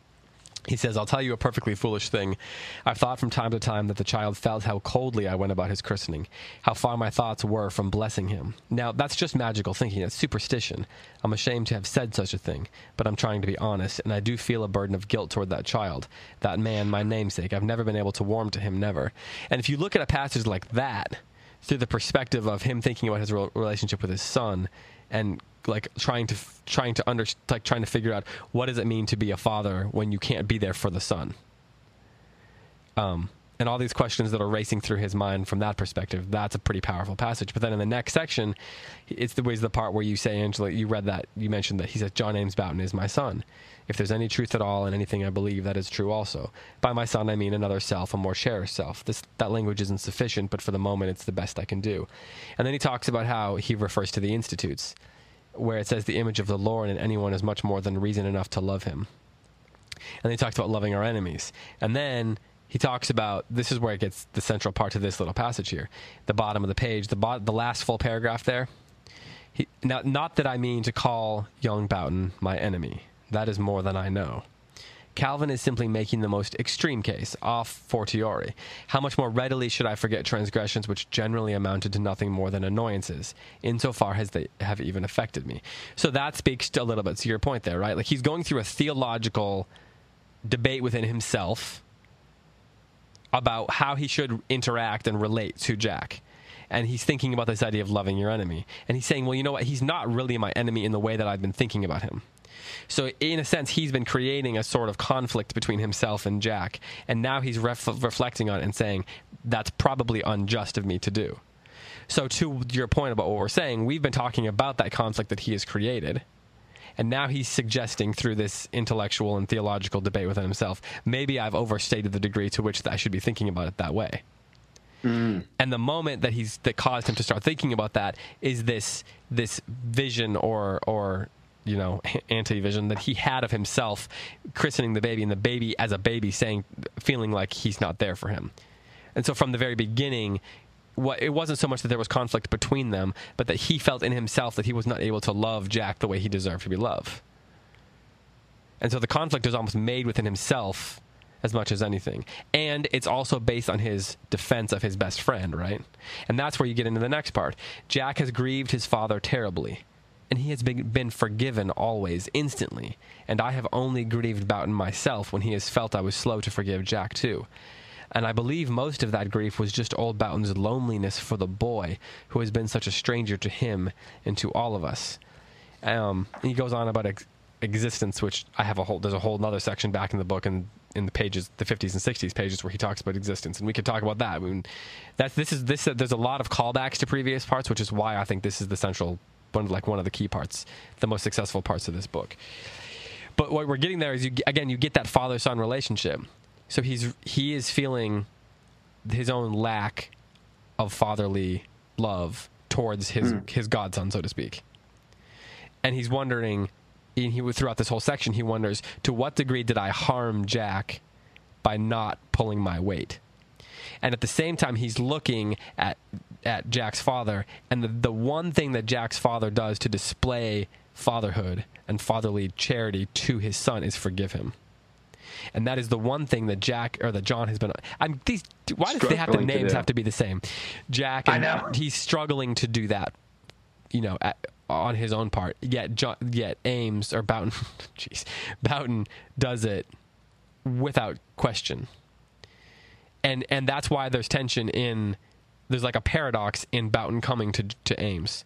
Speaker 1: he says, I'll tell you a perfectly foolish thing. I've thought from time to time that the child felt how coldly I went about his christening, how far my thoughts were from blessing him. Now, that's just magical thinking, that's superstition. I'm ashamed to have said such a thing, but I'm trying to be honest, and I do feel a burden of guilt toward that child, that man, my namesake. I've never been able to warm to him, never. And if you look at a passage like that, through the perspective of him thinking about his relationship with his son, and like trying to trying to under like trying to figure out what does it mean to be a father when you can't be there for the son? Um and all these questions that are racing through his mind from that perspective that's a pretty powerful passage. But then in the next section it's the ways the part where you say angela you read that you mentioned that he says john ames boughton is my son. If there's any truth at all in anything i believe that is true also. By my son i mean another self a more cherished self. This that language isn't sufficient but for the moment it's the best i can do. And then he talks about how he refers to the institutes where it says the image of the Lord in anyone is much more than reason enough to love him. And he talks about loving our enemies. And then he talks about this is where it gets the central part to this little passage here. The bottom of the page, the bo- the last full paragraph there. He, now, not that I mean to call young Boughton my enemy. That is more than I know. Calvin is simply making the most extreme case, a fortiori. How much more readily should I forget transgressions which generally amounted to nothing more than annoyances, insofar as they have even affected me? So that speaks a little bit to your point there, right? Like he's going through a theological debate within himself about how he should interact and relate to Jack. And he's thinking about this idea of loving your enemy. And he's saying, well, you know what? He's not really my enemy in the way that I've been thinking about him. So, in a sense, he's been creating a sort of conflict between himself and Jack. And now he's ref- reflecting on it and saying, that's probably unjust of me to do. So, to your point about what we're saying, we've been talking about that conflict that he has created. And now he's suggesting through this intellectual and theological debate within himself, maybe I've overstated the degree to which I should be thinking about it that way. Mm. And the moment that he's that caused him to start thinking about that is this this vision or or you know anti-vision that he had of himself christening the baby and the baby as a baby saying feeling like he's not there for him. And so from the very beginning what it wasn't so much that there was conflict between them, but that he felt in himself that he was not able to love Jack the way he deserved to be loved. And so the conflict is almost made within himself as much as anything. And it's also based on his defense of his best friend, right? And that's where you get into the next part. Jack has grieved his father terribly, and he has been, been forgiven always, instantly. And I have only grieved Boughton myself when he has felt I was slow to forgive Jack, too. And I believe most of that grief was just old Boughton's loneliness for the boy who has been such a stranger to him and to all of us. Um, he goes on about ex- existence, which I have a whole. There's a whole other section back in the book and in the pages, the 50s and 60s pages, where he talks about existence, and we could talk about that. I mean, that's this is this. Uh, there's a lot of callbacks to previous parts, which is why I think this is the central one, like one of the key parts, the most successful parts of this book. But what we're getting there is, you, again, you get that father-son relationship so he's he is feeling his own lack of fatherly love towards his mm. his godson, so to speak. And he's wondering, and he throughout this whole section, he wonders to what degree did I harm Jack by not pulling my weight. And at the same time, he's looking at at Jack's father, and the the one thing that Jack's father does to display fatherhood and fatherly charity to his son is forgive him and that is the one thing that Jack or that John has been. I'm these. Why does they have the names to have to be the same? Jack. I know he's struggling to do that. You know, at, on his own part. Yet, John, yet Ames or Boughton, jeez, Boughton does it without question. And and that's why there's tension in. There's like a paradox in Boughton coming to to Ames,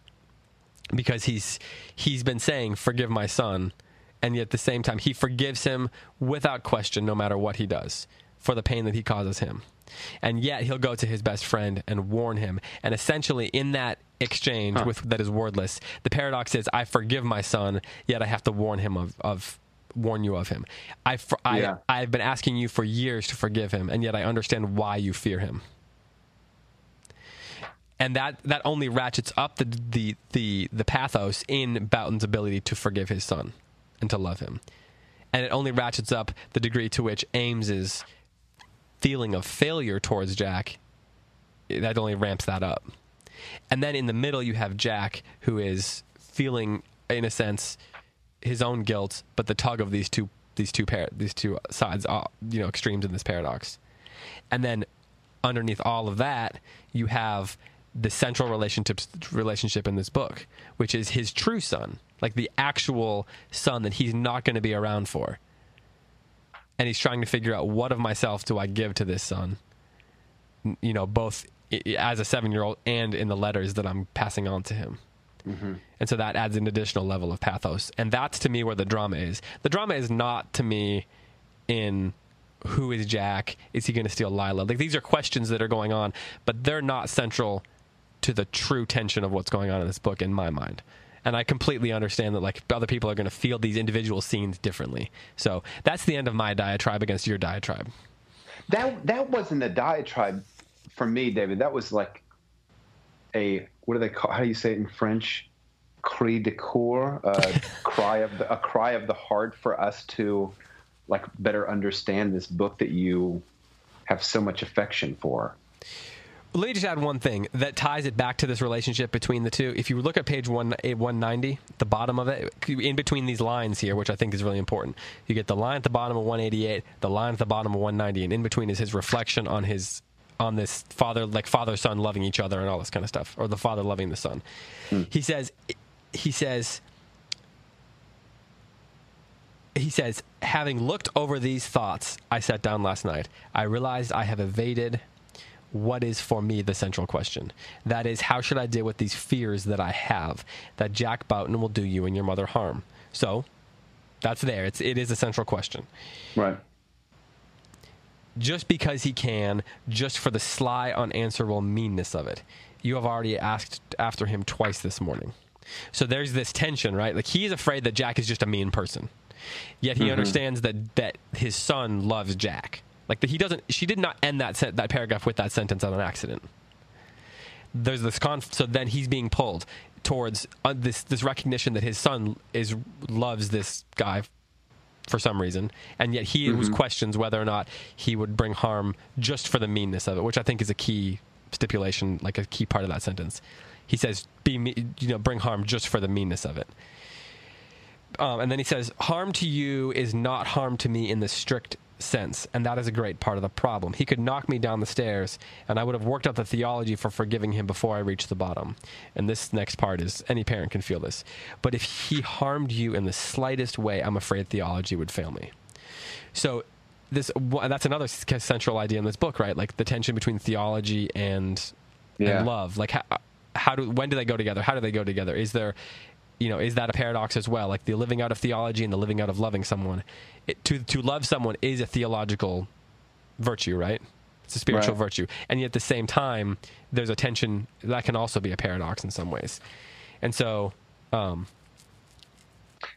Speaker 1: because he's he's been saying, "Forgive my son," and yet at the same time, he forgives him without question, no matter what he does, for the pain that he causes him. And yet he'll go to his best friend and warn him. And essentially, in that exchange huh. with that is wordless, the paradox is, I forgive my son, yet I have to warn him of, of warn you of him. I, I, yeah. I've been asking you for years to forgive him, and yet I understand why you fear him. And that, that only ratchets up the, the, the, the pathos in Boughton's ability to forgive his son and to love him. And it only ratchets up the degree to which Ames's feeling of failure towards Jack. That only ramps that up. And then in the middle, you have Jack, who is feeling, in a sense, his own guilt, but the tug of these two these two par- these two sides, uh, you know, extremes in this paradox. And then underneath all of that, you have the central relationship relationship in this book, which is his true son, like the actual son that he's not going to be around for. And he's trying to figure out what of myself do I give to this son? You know, both as a seven year old and in the letters that I'm passing on to him. Mm-hmm. And so that adds an additional level of pathos. And that's to me where the drama is. The drama is not to me in who is Jack? Is he going to steal Lila? Like these are questions that are going on, but they're not central to the true tension of what's going on in this book in my mind and I completely understand that like other people are going to feel these individual scenes differently. So that's the end of my diatribe against your diatribe.
Speaker 3: That that wasn't a diatribe for me, David. That was like a what do they call? How do you say it in French? Cri de coeur, a cry of the a cry of the heart for us to like better understand this book that you have so much affection for.
Speaker 1: Let me just add one thing that ties it back to this relationship between the two. If you look at page one, 190, the bottom of it, in between these lines here, which I think is really important, you get the line at the bottom of 188, the line at the bottom of 190, and in between is his reflection on his on this father, like father son loving each other and all this kind of stuff, or the father loving the son. Hmm. He says, he says, he says, having looked over these thoughts, I sat down last night. I realized I have evaded what is for me the central question. That is, how should I deal with these fears that I have that Jack Boughton will do you and your mother harm? So, that's there. It's it is a central question.
Speaker 3: Right.
Speaker 1: Just because he can, just for the sly, unanswerable meanness of it. You have already asked after him twice this morning. So there's this tension, right? Like he's afraid that Jack is just a mean person. Yet he mm-hmm. understands that that his son loves Jack. Like that he doesn't. She did not end that sen- that paragraph with that sentence on an accident. There's this conf- so then he's being pulled towards uh, this this recognition that his son is loves this guy for some reason, and yet he was questions whether or not he would bring harm just for the meanness of it, which I think is a key stipulation, like a key part of that sentence. He says, "Be me- you know, bring harm just for the meanness of it." Um, and then he says, Harm to you is not harm to me in the strict sense, and that is a great part of the problem. He could knock me down the stairs, and I would have worked out the theology for forgiving him before I reached the bottom. And this next part is any parent can feel this. But if he harmed you in the slightest way, I'm afraid theology would fail me. So, this that's another central idea in this book, right? Like the tension between theology and
Speaker 3: Yeah.
Speaker 1: and love. Like how, how do when do they go together? How do they go together? Is there you know, is that a paradox as well? Like the living out of theology and the living out of loving someone. It, to to love someone is a theological virtue, right? It's a spiritual
Speaker 3: Right.
Speaker 1: virtue, and yet at the same time, there's a tension that can also be a paradox in some ways. And so, um,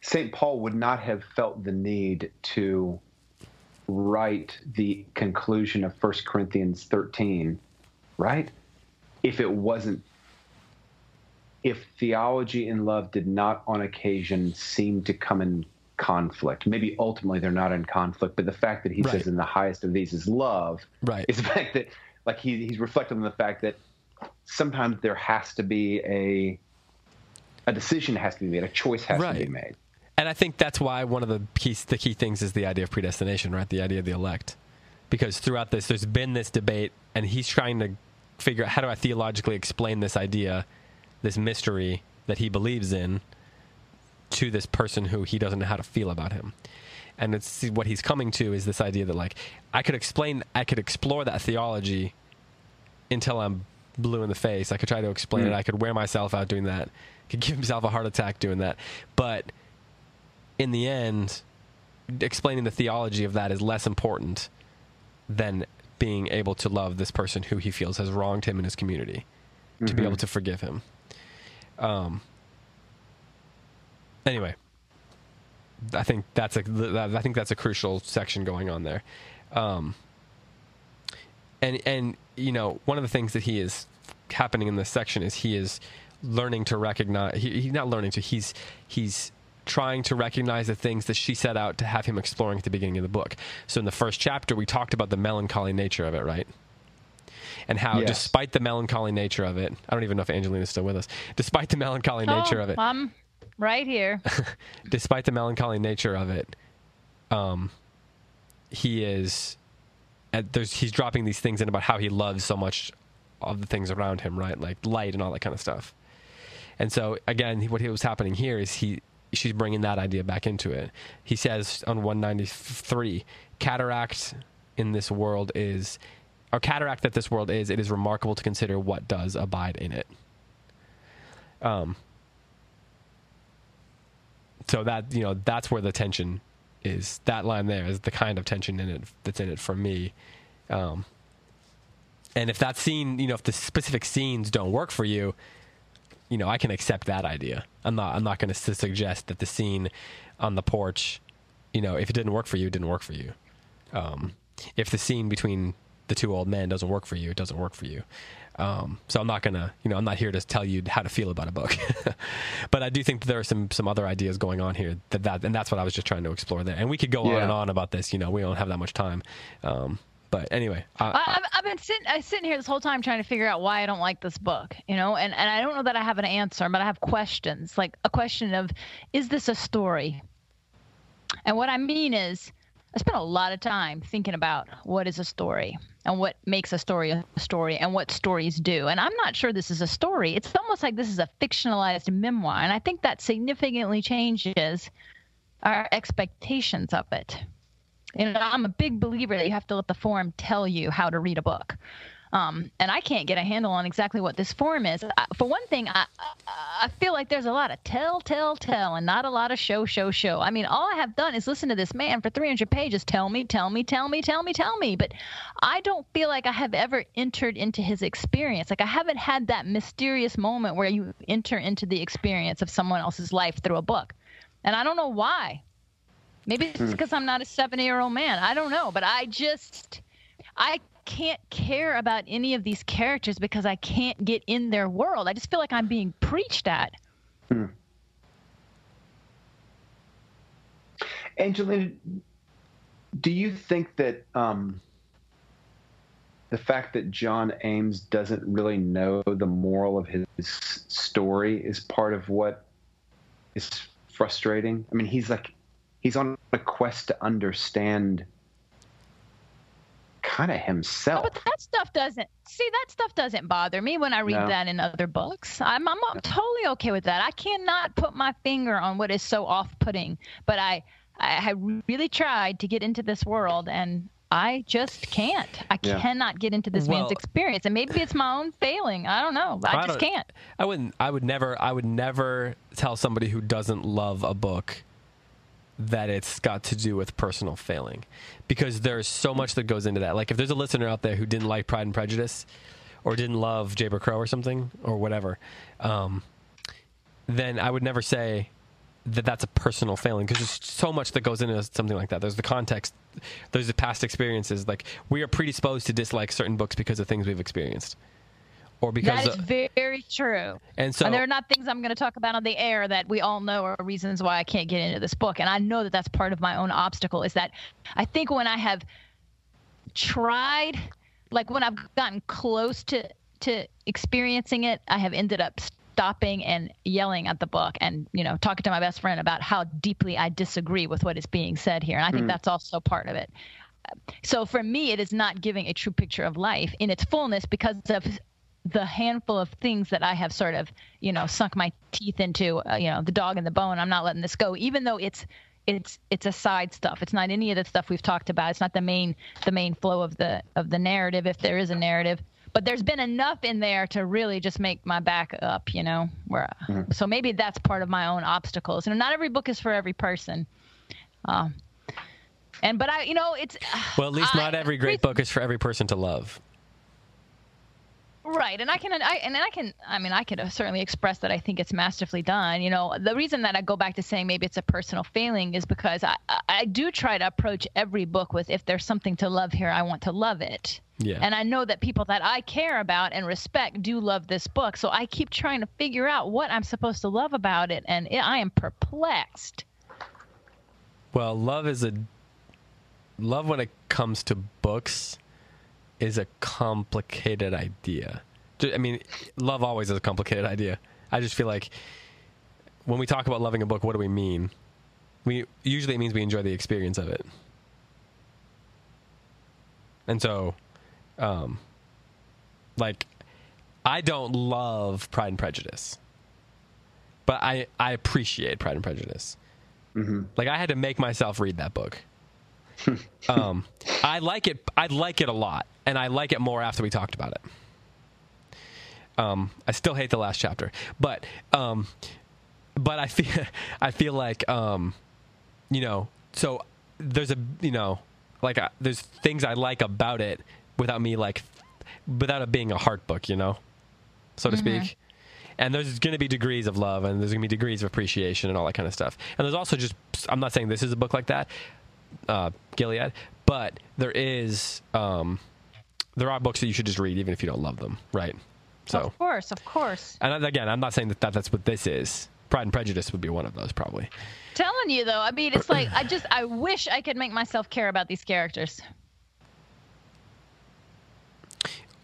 Speaker 3: St. Paul would not have felt the need to write the conclusion of 1 Corinthians 13, right? If it wasn't, if theology and love did not on occasion seem to come in conflict. Maybe ultimately they're not in conflict, but the fact that he
Speaker 1: Right.
Speaker 3: says in the highest of these is love
Speaker 1: Right.
Speaker 3: is the fact that, like, he, he's reflecting on the fact that sometimes there has to be a a decision has to be made, a choice has to be made.
Speaker 1: And I think that's why one of the key, the key things is the idea of predestination, right? The idea of the elect. Because throughout this, there's been this debate, and he's trying to figure out how do I theologically explain this idea, this mystery that he believes in, to this person who he doesn't know how to feel about him. And it's what he's coming to is this idea that like I could explain, I could explore that theology until I'm blue in the face. I could try to explain it. I could wear myself out doing that. Could give himself a heart attack doing that. But in the end, explaining the theology of that is less important than being able to love this person who he feels has wronged him in his community, to be able to forgive him. Um. Anyway, I think that's a I think that's a crucial section going on there. Um, and and you know one of the things that he is happening in this section is he is learning to recognize he, he's not learning to he's he's trying to recognize the things that she set out to have him exploring at the beginning of the book so in the first chapter we talked about the melancholy nature of it right and how
Speaker 3: Yes.
Speaker 1: despite the melancholy nature of it i don't even know if angelina's still with us despite the melancholy nature
Speaker 2: oh,
Speaker 1: of it
Speaker 2: I'm right here.
Speaker 1: despite the melancholy nature of it, um, he is at, there's he's dropping these things in about how he loves so much of the things around him, right? Like light and all that kind of stuff. And so again, what was happening here is he she's bringing that idea back into it. He says on 193, cataract in this world is or cataract that this world is, it is remarkable to consider what does abide in it. Um, so that you know that's where the tension is. That line there is the kind of tension in it that's in it for me. Um, and if that scene you know if the specific scenes don't work for you you know i can accept that idea. I'm not i'm not going to suggest that the scene on the porch you know if it didn't work for you it didn't work for you. Um, if the scene between the two old men doesn't work for you it doesn't work for you um, so I'm not gonna, you know, I'm not here to tell you how to feel about a book, but I do think that there are some some other ideas going on here that that and that's what I was just trying to explore there. And we could go on and on about this. You know, we don't have that much time. Um, but anyway, I,
Speaker 2: I, I've, I've been sitting, I sitting here this whole time trying to figure out why I don't like this book, you know, and, and I don't know that I have an answer, but I have questions, like a question of, is this a story? And what I mean is, I spent a lot of time thinking about what is a story and what makes a story a story and what stories do. And I'm not sure this is a story. It's almost like this is a fictionalized memoir. And I think that significantly changes our expectations of it. And I'm a big believer that you have to let the form tell you how to read a book. Um, and I can't get a handle on exactly what this form is. I, for one thing, I, I feel like there's a lot of tell, tell, tell, and not a lot of show, show, show. I mean, all I have done is listen to this man for 300 pages tell me, tell me, tell me, tell me, tell me. But I don't feel like I have ever entered into his experience. Like I haven't had that mysterious moment where you enter into the experience of someone else's life through a book. And I don't know why. Maybe it's because I'm not a 70 year old man. I don't know. But I just, I can't care about any of these characters because I can't get in their world. I just feel like I'm being preached at. Hmm.
Speaker 3: Angelina, do you think that um, the fact that John Ames doesn't really know the moral of his story is part of what is frustrating? I mean, he's like, he's on a quest to understand kind of himself.
Speaker 2: Oh, but that stuff doesn't see that stuff doesn't bother me when I read no. that in other books. I'm I'm, I'm totally okay with that. I cannot put my finger on what is so off-putting, but I I, really tried to get into this world and I just can't. I yeah. cannot get into this well, man's experience, and maybe it's my own failing. I don't know. I, I just can't.
Speaker 1: I wouldn't. I would never. I would never tell somebody who doesn't love a book that it's got to do with personal failing because there's so much that goes into that. Like if there's a listener out there who didn't like Pride and Prejudice or didn't love Jayber Crow or something or whatever, um, then I would never say that that's a personal failing because there's so much that goes into something like that. There's the context, there's the past experiences. Like we are predisposed to dislike certain books because of things we've experienced or because
Speaker 2: that is very true. And so and there are not things I'm going to talk about on the air that we all know are reasons why I can't get into this book. And I know that that's part of my own obstacle is that I think when I have tried, like when I've gotten close to to experiencing it, I have ended up stopping and yelling at the book and you know talking to my best friend about how deeply I disagree with what is being said here. And I think mm. that's also part of it. So for me, it is not giving a true picture of life in its fullness because of the handful of things that I have sort of, you know, sunk my teeth into, uh, you know, the dog and the bone. I'm not letting this go, even though it's it's it's a side stuff. It's not any of the stuff we've talked about. It's not the main the main flow of the of the narrative, if there is a narrative. But there's been enough in there to really just make my back up, you know. Where mm-hmm. so maybe that's part of my own obstacles. And not every book is for every person. Um, and but I, you know, it's
Speaker 1: well, at least not every great book is for every person to love.
Speaker 2: Right, and I can, I and I can, I mean, I could certainly express that I think it's masterfully done. You know, the reason that I go back to saying maybe it's a personal failing is because I, I do try to approach every book with if there's something to love here, I want to love it. Yeah. And I know that people that I care about and respect do love this book, so I keep trying to figure out what I'm supposed to love about it, and it, I am perplexed.
Speaker 1: Well, love is a love when it comes to books is a complicated idea. I mean, love always is a complicated idea. I just feel like when we talk about loving a book, what do we mean? We usually it means we enjoy the experience of it. And so, um, like, I don't love Pride and Prejudice, but I I appreciate Pride and Prejudice. Mm-hmm. Like, I had to make myself read that book. um, I like it. I like it a lot, and I like it more after we talked about it. Um, I still hate the last chapter, but um, but I feel I feel like um, you know. So there's a you know like uh, there's things I like about it without me like without it being a heart book, you know, so to mm-hmm. speak. And there's going to be degrees of love, and there's going to be degrees of appreciation, and all that kind of stuff. And there's also just I'm not saying this is a book like that, uh, Gilead, but there is um, there are books that you should just read even if you don't love them, right?
Speaker 2: So of course, of course.
Speaker 1: And again, I'm not saying that, that that's what this is. Pride and Prejudice would be one of those, probably.
Speaker 2: Telling you though, I mean, it's like I just I wish I could make myself care about these characters.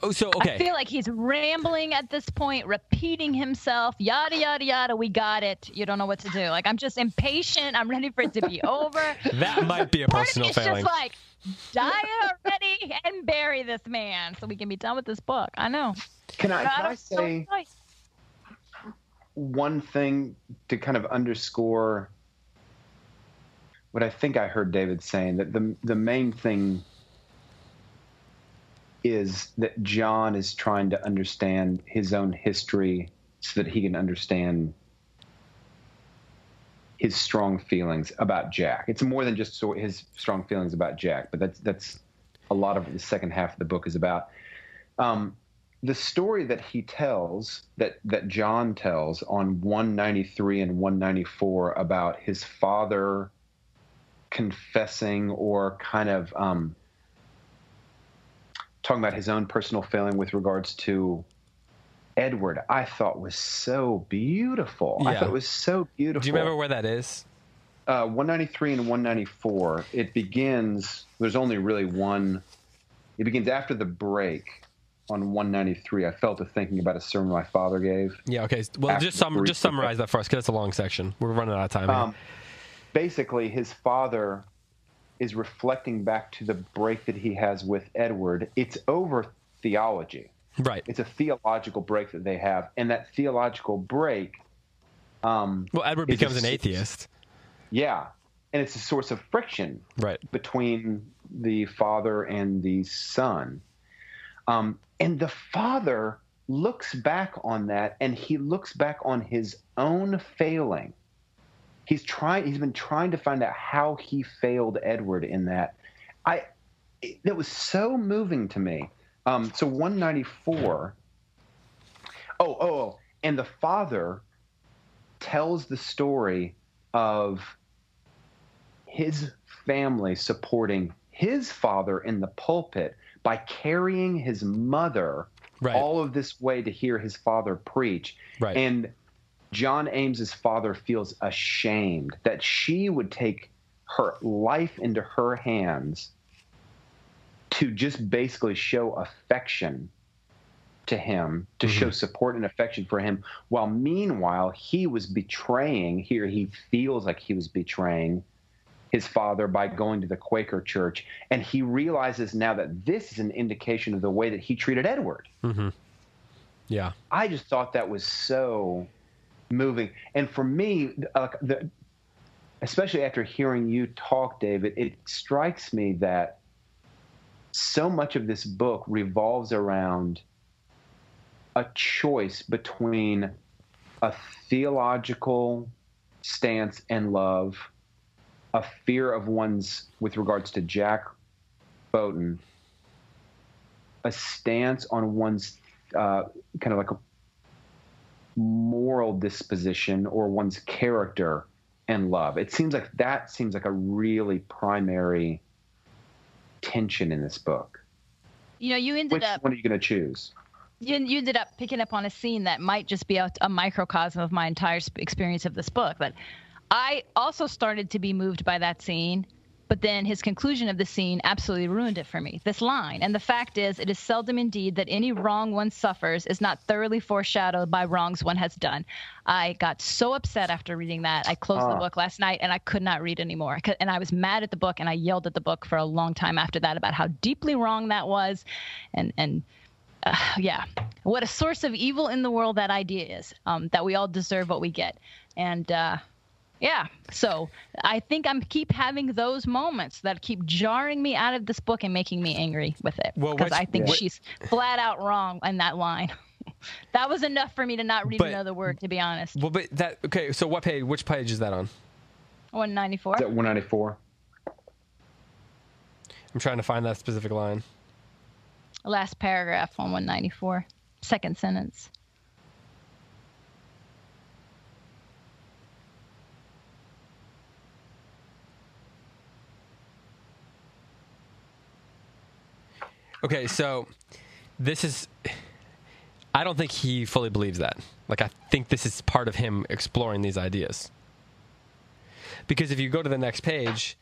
Speaker 1: Oh, so okay.
Speaker 2: I feel like he's rambling at this point, repeating himself, yada yada yada. We got it. You don't know what to do. Like I'm just impatient. I'm ready for it to be over.
Speaker 1: that might be a personal
Speaker 2: it's
Speaker 1: failing.
Speaker 2: just like die already and bury this man so we can be done with this book. I know.
Speaker 3: Can I, can I say one thing to kind of underscore what I think I heard David saying that the the main thing is that John is trying to understand his own history so that he can understand his strong feelings about Jack. It's more than just his strong feelings about Jack, but that's that's a lot of the second half of the book is about. Um, the story that he tells, that that John tells on 193 and 194 about his father confessing or kind of um, talking about his own personal failing with regards to Edward, I thought was so beautiful. Yeah. I thought it was so beautiful.
Speaker 1: Do you remember where that is?
Speaker 3: Uh, 193 and 194. It begins. There's only really one. It begins after the break on 193. I felt to thinking about a sermon my father gave.
Speaker 1: Yeah. Okay. Well, just sum, just summarize that for us because it's a long section. We're running out of time. Um,
Speaker 3: basically, his father is reflecting back to the break that he has with Edward. It's over theology.
Speaker 1: Right.
Speaker 3: It's a theological break that they have, and that theological break. Um,
Speaker 1: well, Edward becomes a, an atheist.
Speaker 3: Yeah, and it's a source of friction.
Speaker 1: Right.
Speaker 3: Between the father and the son, um, and the father looks back on that, and he looks back on his own failing. He's trying. He's been trying to find out how he failed Edward in that. I. It, it was so moving to me um, so 194. Oh, oh, oh, and the father tells the story of his family supporting his father in the pulpit by carrying his mother right. all of this way to hear his father preach.
Speaker 1: Right.
Speaker 3: And John Ames's father feels ashamed that she would take her life into her hands to just basically show affection to him, to mm-hmm. show support and affection for him, while meanwhile he was betraying, here he feels like he was betraying his father by going to the Quaker church. And he realizes now that this is an indication of the way that he treated Edward.
Speaker 1: Mm-hmm. Yeah.
Speaker 3: I just thought that was so moving. And for me, uh, the, especially after hearing you talk, David, it strikes me that so much of this book revolves around a choice between a theological stance and love, a fear of one's with regards to Jack Boughton, a stance on one's uh, kind of like a moral disposition or one's character and love. It seems like that seems like a really primary tension in this book.
Speaker 2: You know, you ended
Speaker 3: Which
Speaker 2: up.
Speaker 3: one are you going to choose?
Speaker 2: You, you ended up picking up on a scene that might just be a, a microcosm of my entire experience of this book. But I also started to be moved by that scene but then his conclusion of the scene absolutely ruined it for me. This line, and the fact is, it is seldom indeed that any wrong one suffers is not thoroughly foreshadowed by wrongs one has done. I got so upset after reading that. I closed uh. the ah. book last night and I could not read anymore. And I was mad at the book and I yelled at the book for a long time after that about how deeply wrong that was. And, and, uh, yeah, what a source of evil in the world that idea is. Um, that we all deserve what we get, and uh, yeah. So I think I'm keep having those moments that keep jarring me out of this book and making me angry with it. Well, because I think yeah. she's flat out wrong in that line. that was enough for me to not read but, another word, to be honest.
Speaker 1: Well, but that okay. So what page? Which page is that on?
Speaker 2: 194. Is
Speaker 3: that 194?
Speaker 1: I'm trying to find that specific line.
Speaker 2: Last paragraph on 194, second sentence.
Speaker 1: Okay, so this is. I don't think he fully believes that. Like, I think this is part of him exploring these ideas. Because if you go to the next page,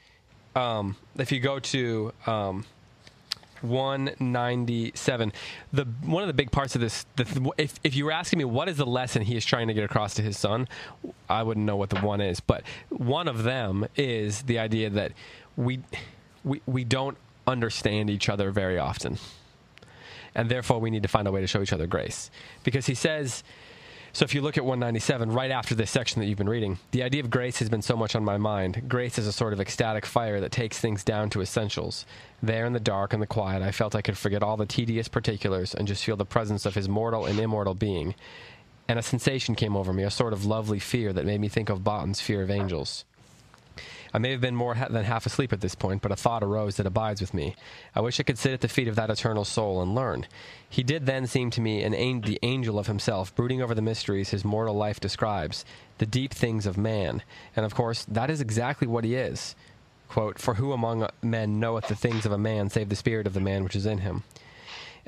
Speaker 1: um, if you go to um, 197, the one of the big parts of this, the, if, if you were asking me what is the lesson he is trying to get across to his son, I wouldn't know what the one is. But one of them is the idea that we, we, we don't understand each other very often. And therefore, we need to find a way to show each other grace. Because he says, So if you look at 197, right after this section that you've been reading, the idea of grace has been so much on my mind. Grace is a sort of ecstatic fire that takes things down to essentials. There in the dark and the quiet, I felt I could forget all the tedious particulars and just feel the presence of his mortal and immortal being. And a sensation came over me, a sort of lovely fear that made me think of Boughton's fear of angels. I may have been more ha- than half asleep at this point, but a thought arose that abides with me. I wish I could sit at the feet of that eternal soul and learn. He did then seem to me an the angel of himself, brooding over the mysteries his mortal life describes, the deep things of man. And of course, that is exactly what he is. Quote, For who among men knoweth the things of a man save the spirit of the man which is in him?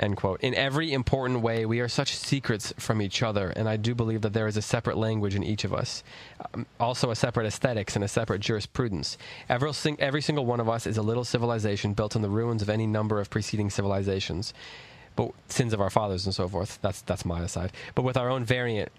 Speaker 1: End quote. In every important way, we are such secrets from each other, and I do believe that there is a separate language in each of us. Um, also, a separate aesthetics and a separate jurisprudence. Every, sing- every single one of us is a little civilization built on the ruins of any number of preceding civilizations. But sins of our fathers and so forth. That's that's my aside. But with our own variant,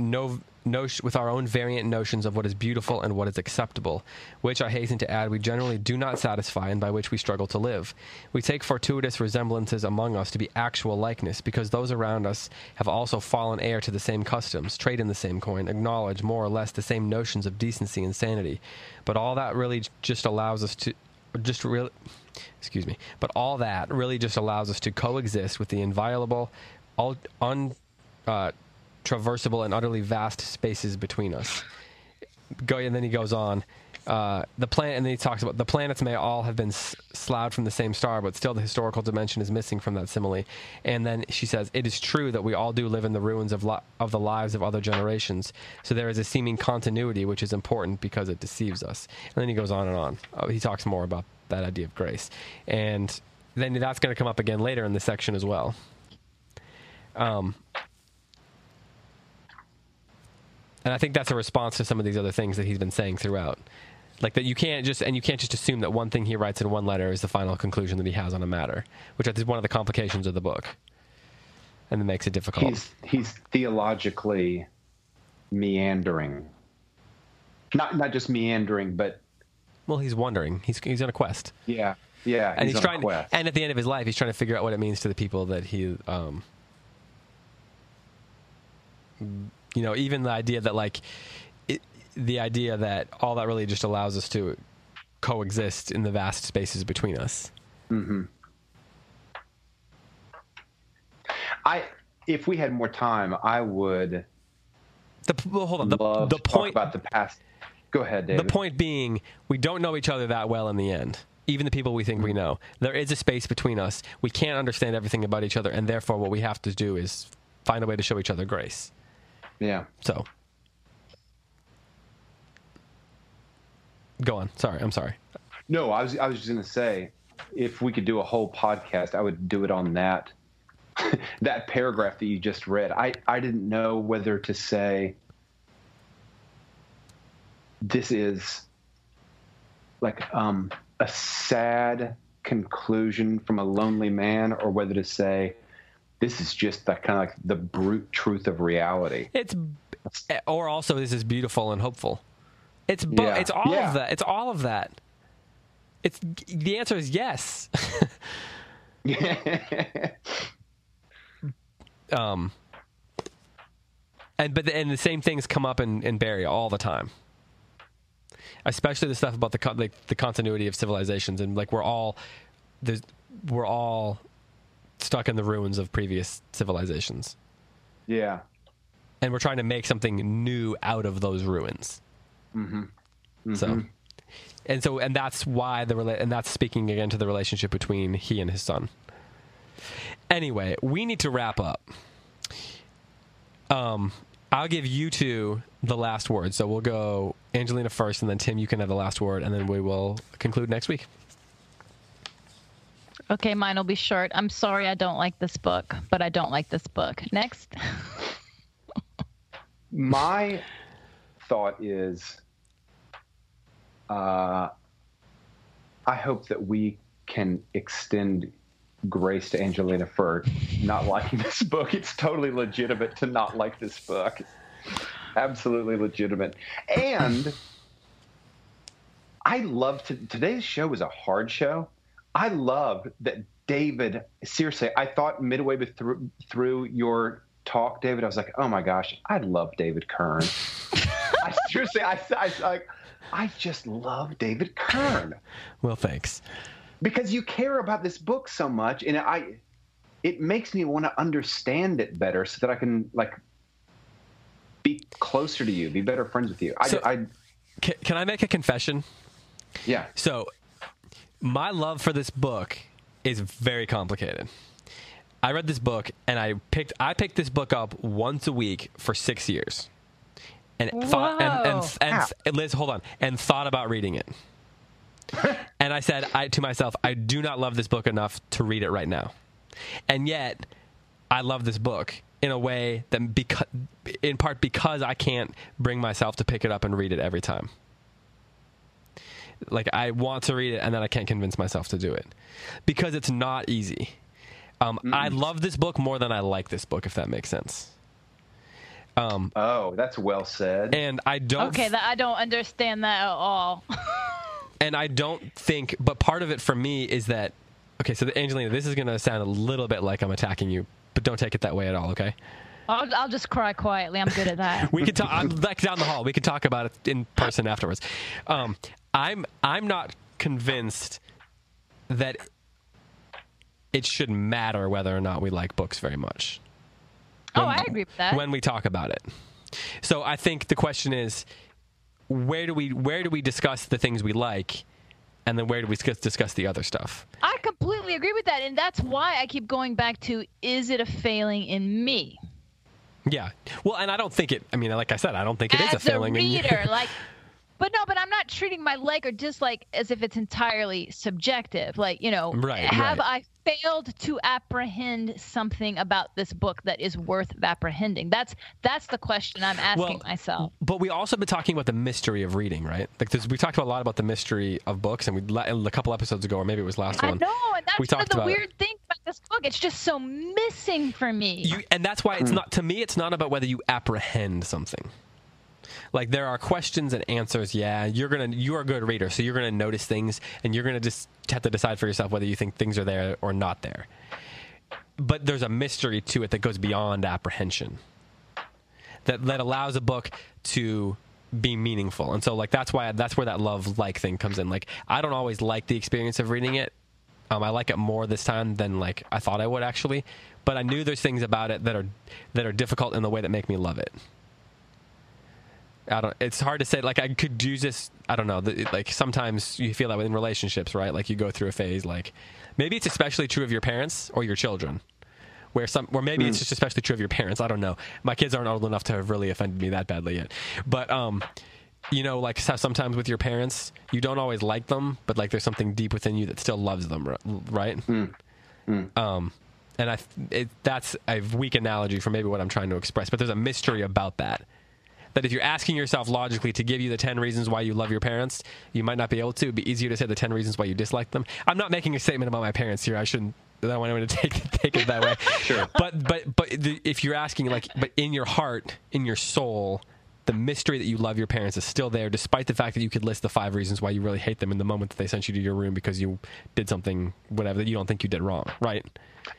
Speaker 1: no, no, with our own variant notions of what is beautiful and what is acceptable, which I hasten to add we generally do not satisfy and by which we struggle to live. We take fortuitous resemblances among us to be actual likeness, because those around us have also fallen heir to the same customs, trade in the same coin, acknowledge more or less the same notions of decency and sanity. But all that really just allows us to just really excuse me but all that really just allows us to coexist with the inviolable all un uh, traversable and utterly vast spaces between us. Go and then he goes on. Uh, the planet, and then he talks about the planets may all have been s- sloughed from the same star, but still the historical dimension is missing from that simile. And then she says, "It is true that we all do live in the ruins of of the lives of other generations. So there is a seeming continuity which is important because it deceives us." And then he goes on and on. Uh, he talks more about that idea of grace, and then that's going to come up again later in the section as well. Um, and I think that's a response to some of these other things that he's been saying throughout. Like that you can't just and you can't just assume that one thing he writes in one letter is the final conclusion that he has on a matter, which I think is one of the complications of the book. And it makes it difficult.
Speaker 3: He's he's theologically meandering. Not not just meandering, but
Speaker 1: well, he's wondering. He's he's on a quest.
Speaker 3: yeah, yeah.
Speaker 1: and he's,
Speaker 3: on a
Speaker 1: trying
Speaker 3: quest.
Speaker 1: and at the end of his life he's trying to figure out what it means to the people that he um you know even the idea that like it, the idea that all that really just allows us to coexist in the vast spaces between us. Mm-hmm.
Speaker 3: I if we had more time, I would
Speaker 1: the well, hold on. The, the point
Speaker 3: about the past. Go ahead,
Speaker 1: the point being we don't know each other that well in the end even the people we think we know. There is a space between us. We can't understand everything about each other and therefore what we have to do is find a way to show each other grace
Speaker 3: Yeah.
Speaker 1: So, go on. Sorry, I'm sorry.
Speaker 3: No, I was I was just gonna say, if we could do a whole podcast, I would do it on that that paragraph that you just read. I I didn't know whether to say this is like um, a sad conclusion from a lonely man, or whether to say this is just the kind of like the brute truth of reality.
Speaker 1: It's or also this is beautiful and hopeful. It's bo-
Speaker 3: Yeah.
Speaker 1: it's all
Speaker 3: Yeah.
Speaker 1: of that. It's all of that. It's the answer is yes. um, and but the, and the same things come up in, in Berry all the time. Especially the stuff about the like the continuity of civilizations and like we're all there's we're all stuck in the ruins of previous civilizations
Speaker 3: yeah.
Speaker 1: and we're trying to make something new out of those ruins. Mm-hmm. So, and so, and that's why the rela- and that's speaking again to the relationship between he and his son. Anyway, we need to wrap up. Um, I'll give you two the last word. So we'll go Angelina first, and then Tim, you can have the last word, and then we will conclude next week.
Speaker 2: Okay, mine will be short. I'm sorry I don't like this book, but I don't like this book. Next.
Speaker 3: my thought is uh, I hope that we can extend grace to Angelina for not liking this book. It's totally legitimate to not like this book. Absolutely legitimate. And I love to, today's show is a hard show. I love that David, seriously, I thought midway through, through your talk, David, I was like, oh my gosh, I love David Kern. I seriously, I, I, I I just love David Kern
Speaker 1: Well, thanks.
Speaker 3: because you care about this book so much, and I, it makes me want to understand it better so that I can like be closer to you, be better friends with you. I,
Speaker 1: So-
Speaker 3: I
Speaker 1: Can, can I make a confession?
Speaker 3: yeah.
Speaker 1: So, my love for this book is very complicated. I read this book and I picked I picked this book up once a week for six years, and thought and and, and, and Liz, hold on, and thought about reading it. and I said I, to myself, I do not love this book enough to read it right now, and yet I love this book in a way that because in part because I can't bring myself to pick it up and read it every time like I want to read it and then I can't convince myself to do it because it's not easy. Um, I love this book more than I like this book, if that makes sense.
Speaker 3: Oh, that's well said.
Speaker 1: And I don't,
Speaker 2: Okay, that, I don't understand that at all.
Speaker 1: and I don't think, but part of it for me is that, okay, so Angelina, this is going to sound a little bit like I'm attacking you, but don't take it that way at all, okay?
Speaker 2: I'll, I'll just cry quietly. I'm good at that.
Speaker 1: We could talk I'm like down the hall. We could talk about it in person afterwards. Um, I'm I'm not convinced that it should matter whether or not we like books very much.
Speaker 2: oh, I agree with that.
Speaker 1: when we talk about it. So I think the question is, where do we where do we discuss the things we like, and then where do we discuss, the other stuff?
Speaker 2: I completely agree with that, and that's why I keep going back to: is it a failing in me
Speaker 1: Yeah. Well, and I don't think it. I mean, like I said, I don't think it is
Speaker 2: as
Speaker 1: a failing in you.
Speaker 2: reader? like, but no, but I'm not treating my like or dislike as if it's entirely subjective. Like, you know,
Speaker 1: Right,
Speaker 2: have
Speaker 1: right.
Speaker 2: I failed to apprehend something about this book that is worth apprehending? That's that's the question I'm asking
Speaker 1: Well,
Speaker 2: myself.
Speaker 1: But we also been talking about the mystery of reading, right? Like we talked a lot about the mystery of books, and we la- a couple episodes ago, or maybe it was last
Speaker 2: I
Speaker 1: one.
Speaker 2: know, and that's
Speaker 1: we
Speaker 2: one of the
Speaker 1: about it.
Speaker 2: weird things about this book. It's just so missing for me.
Speaker 1: You, and that's why it's hmm. not to me. It's not about whether you apprehend something. Like there are questions and answers. Yeah, you're gonna you're a good reader, so you're gonna notice things, and you're gonna just have to decide for yourself whether you think things are there or not there. But there's a mystery to it that goes beyond apprehension. That that allows a book to be meaningful, and so like that's why that's where that love like thing comes in. Like I don't always like the experience of reading it, um, I like it more this time than like I thought I would actually, but I knew there's things about it that are that are difficult in the way that make me love it. I don't. It's hard to say. Like I could use this. I don't know. the- Like sometimes you feel that in relationships, right? Like you go through a phase. Like maybe it's especially true of your parents or your children, where some, or maybe it's just especially true of your parents. I don't know. My kids aren't old enough to have really offended me that badly yet, but um, you know, like sometimes with your parents, you don't always like them, but like there's something deep within you that still loves them, ri- right? Um, and I, it, that's a weak analogy for maybe what I'm trying to express, but there's a mystery about that. That if you're asking yourself logically to give you the 10 reasons why you love your parents, you might not be able to. It'd be easier to say the 10 reasons why you dislike them. I'm not making a statement about my parents here. I shouldn't. I don't want anyone to take take it that way. sure. But but but the, if you're asking like, but in your heart, in your soul, the mystery that you love your parents is still there, despite the fact that you could list the five reasons why you really hate them in the moment that they sent you to your room because you did something whatever that you don't think you did wrong, right?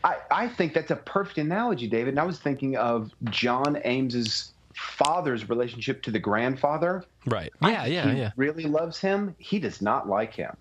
Speaker 3: I, I think that's a perfect analogy, David. And I was thinking of John Ames's father's relationship to the grandfather.
Speaker 1: Right. Yeah,
Speaker 3: think
Speaker 1: yeah,
Speaker 3: he
Speaker 1: yeah.
Speaker 3: really loves him. He does not like him.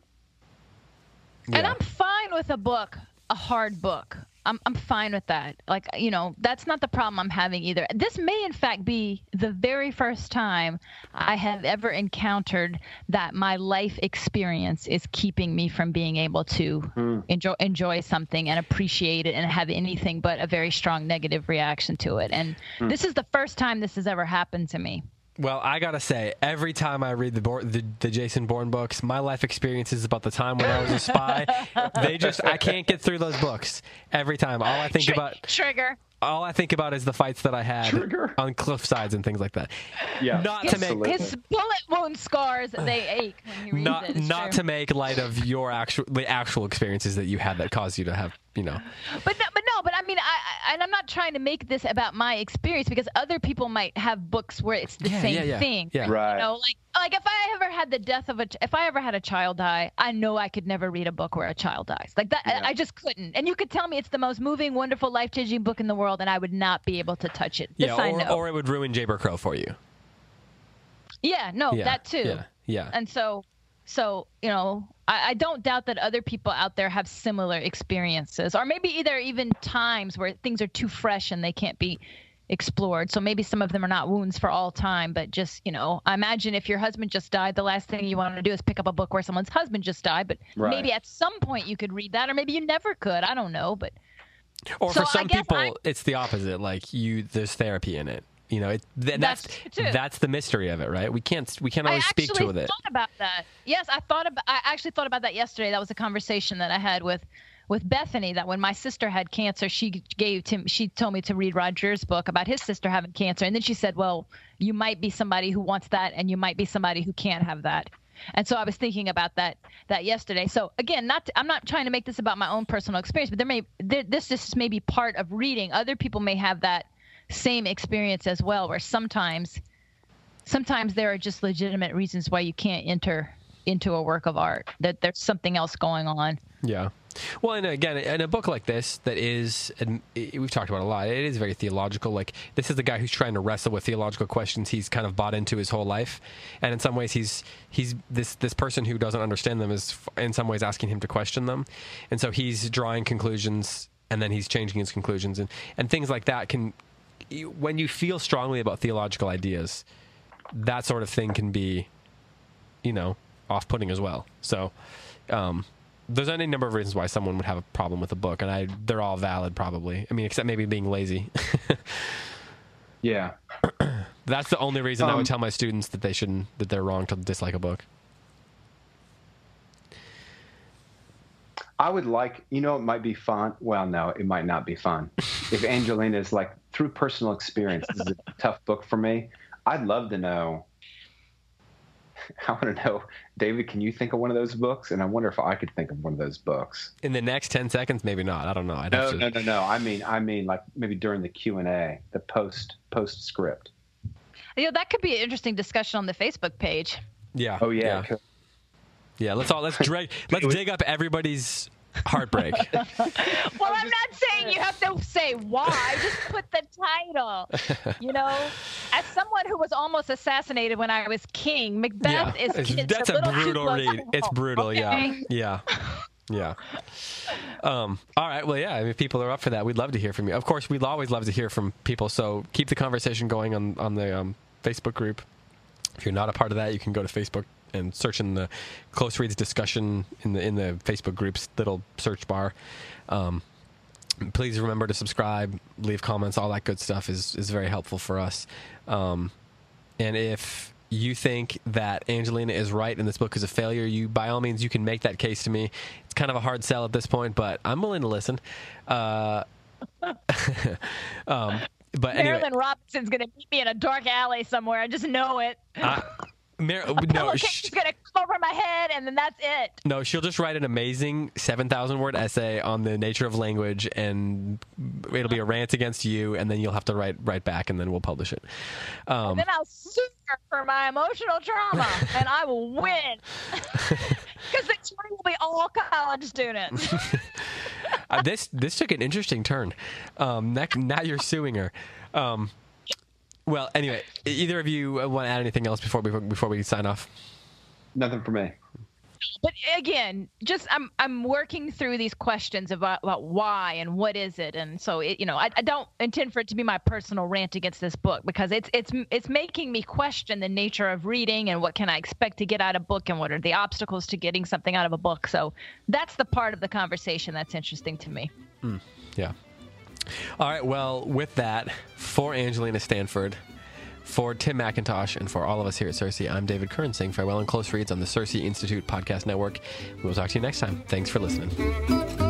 Speaker 2: And I'm fine with a book, a hard book. I'm I'm fine with that. Like you know, that's not the problem I'm having either. This may in fact be the very first time I have ever encountered that my life experience is keeping me from being able to hmm. enjoy enjoy something and appreciate it and have anything but a very strong negative reaction to it. And hmm. this is the first time this has ever happened to me.
Speaker 1: Well, I gotta say, every time I read the, Bor- the the Jason Bourne books, my life experiences about the time when I was a spy. they just I can't get through those books every time. All I think
Speaker 2: Tri-
Speaker 1: about
Speaker 2: trigger.
Speaker 1: all I think about is the fights that I had
Speaker 3: Trigger.
Speaker 1: on cliff sides and things like that.
Speaker 3: Yeah,
Speaker 1: Not to make.
Speaker 2: His bullet wound scars, they ache when he reads
Speaker 1: not
Speaker 2: it. It's
Speaker 1: not
Speaker 2: true.
Speaker 1: to make light of your actual the actual experiences that you had that caused you to have you know
Speaker 2: But no, but no, but I mean, I, I and I'm not trying to make this about my experience because other people might have books where it's the
Speaker 1: Yeah,
Speaker 2: same
Speaker 1: yeah, yeah,
Speaker 2: thing.
Speaker 1: yeah.
Speaker 3: Right.
Speaker 2: You know, like like if I ever had the death of a, if I ever had a child die, I know I could never read a book where a child dies. Like that,
Speaker 3: Yeah.
Speaker 2: I just couldn't. And you could tell me it's the most moving, wonderful, life changing book in the world, and I would not be able to touch it. This
Speaker 1: yeah,
Speaker 2: I
Speaker 1: or,
Speaker 2: know.
Speaker 1: or it would ruin Jayber Crow for you.
Speaker 2: yeah, no,
Speaker 1: Yeah,
Speaker 2: that too.
Speaker 1: Yeah, yeah.
Speaker 2: And so, so you know, I, I don't doubt that other people out there have similar experiences, or maybe either even times where things are too fresh and they can't be explored. So maybe some of them are not wounds for all time, but just you know, I imagine if your husband just died, the last thing you want to do is pick up a book where someone's husband just died. But
Speaker 3: Right.
Speaker 2: maybe at some point you could read that, or maybe you never could. I don't know, but
Speaker 1: Or
Speaker 2: So
Speaker 1: for some people,
Speaker 2: I'm-
Speaker 1: it's the opposite. Like you, there's therapy in it. You know, it, th- that's
Speaker 2: That's
Speaker 1: that's the mystery of it, right? We can't we can't always
Speaker 2: I
Speaker 1: speak to it.
Speaker 2: thought about that. Yes, I thought about. I actually thought about that yesterday. That was a conversation that I had with with Bethany. That when my sister had cancer, she gave to she told me to read Roger's book about his sister having cancer, and then she said, "Well, you might be somebody who wants that, and you might be somebody who can't have that." And so I was thinking about that that yesterday. So again, not to, I'm not trying to make this about my own personal experience, but there may there, this just may be part of reading. Other people may have that same experience as well, where sometimes sometimes there are just legitimate reasons why you can't enter into a work of art that there's something else going on
Speaker 1: Yeah. Well, and again, in a book like this, that is, and we've talked about a lot. It is very theological. Like this is the guy who's trying to wrestle with theological questions he's kind of bought into his whole life, and in some ways, he's he's this this person who doesn't understand them is in some ways asking him to question them, and so he's drawing conclusions and then he's changing his conclusions and and things like that can when you feel strongly about theological ideas, that sort of thing can be, you know, off-putting as well. So, um, there's any number of reasons why someone would have a problem with a book, and I they're all valid probably. I mean, except maybe being lazy.
Speaker 3: Yeah.
Speaker 1: That's the only reason I
Speaker 3: Um,
Speaker 1: would tell my students that they shouldn't that they're wrong to dislike a book.
Speaker 3: I would like, you know, it might be fun. Well, no, it might not be fun. if Angelina is like, through personal experience, this is a tough book for me. I'd love to know. I want to know, David, can you think of one of those books? And I wonder if I could think of one of those books.
Speaker 1: In the next ten seconds, maybe not. I don't know. I'd
Speaker 3: No,
Speaker 1: to,
Speaker 3: no, no, no. I mean, I mean, like maybe during the Q and A, the post postscript.
Speaker 2: you know that could be an interesting discussion on the facebook page
Speaker 1: Yeah.
Speaker 3: Oh yeah,
Speaker 1: Yeah. Yeah, Let's all let's drag let's dig up everybody's heartbreak.
Speaker 2: well i'm not saying you have to say why just put the title you know as someone who was almost assassinated when i was king macbeth
Speaker 1: yeah.
Speaker 2: is
Speaker 1: It's-
Speaker 2: it's
Speaker 1: that's a,
Speaker 2: little too
Speaker 1: brutal read.
Speaker 2: to
Speaker 1: It's
Speaker 2: home,
Speaker 1: brutal. Yeah.
Speaker 2: okay?
Speaker 1: Yeah. Yeah. Um, all right. Well, yeah. I mean, if people are up for that, we'd love to hear from you. Of course, we'd always love to hear from people. So keep the conversation going on on the um, Facebook group. If you're not a part of that, you can go to Facebook and search in the close reads discussion in the in the Facebook group's little search bar. Um, please remember to subscribe, leave comments, all that good stuff is is very helpful for us. Um, and if you think that Angelina is right and this book is a failure, you by all means you can make that case to me. It's kind of a hard sell at this point, but I'm willing to listen. Uh, um, but anyway,
Speaker 2: Marilynne Robinson's gonna meet me in a dark alley somewhere. I just know it.
Speaker 1: I- Mar- no,
Speaker 2: pillowcase
Speaker 1: sh-
Speaker 2: is gonna come over my head and then that's it
Speaker 1: no, she'll just write an amazing seven thousand word essay on the nature of language, and it'll be a rant against you, and then you'll have to write write back, and then we'll publish it. Um,
Speaker 2: then I'll sue her for my emotional trauma, and I will win. Because the jury will be all college students.
Speaker 1: uh, this this took an interesting turn. Um, now, now you're suing her. Um, well, anyway, either of you uh, want to add anything else before we before we sign off?
Speaker 3: nothing for me.
Speaker 2: but again, just I'm I'm working through these questions about, about why and what is it, and so it you know I, I don't intend for it to be my personal rant against this book because it's it's it's making me question the nature of reading and what can I expect to get out of a book and what are the obstacles to getting something out of a book. So that's the part of the conversation that's interesting to me.
Speaker 1: Hmm, yeah. All right. Well, with that, for Angelina Stanford, for Tim McIntosh, and for all of us here at CiRCE, I'm David Kern saying farewell and close reads on the CiRCE Institute Podcast Network. We will talk to you next time. Thanks for listening.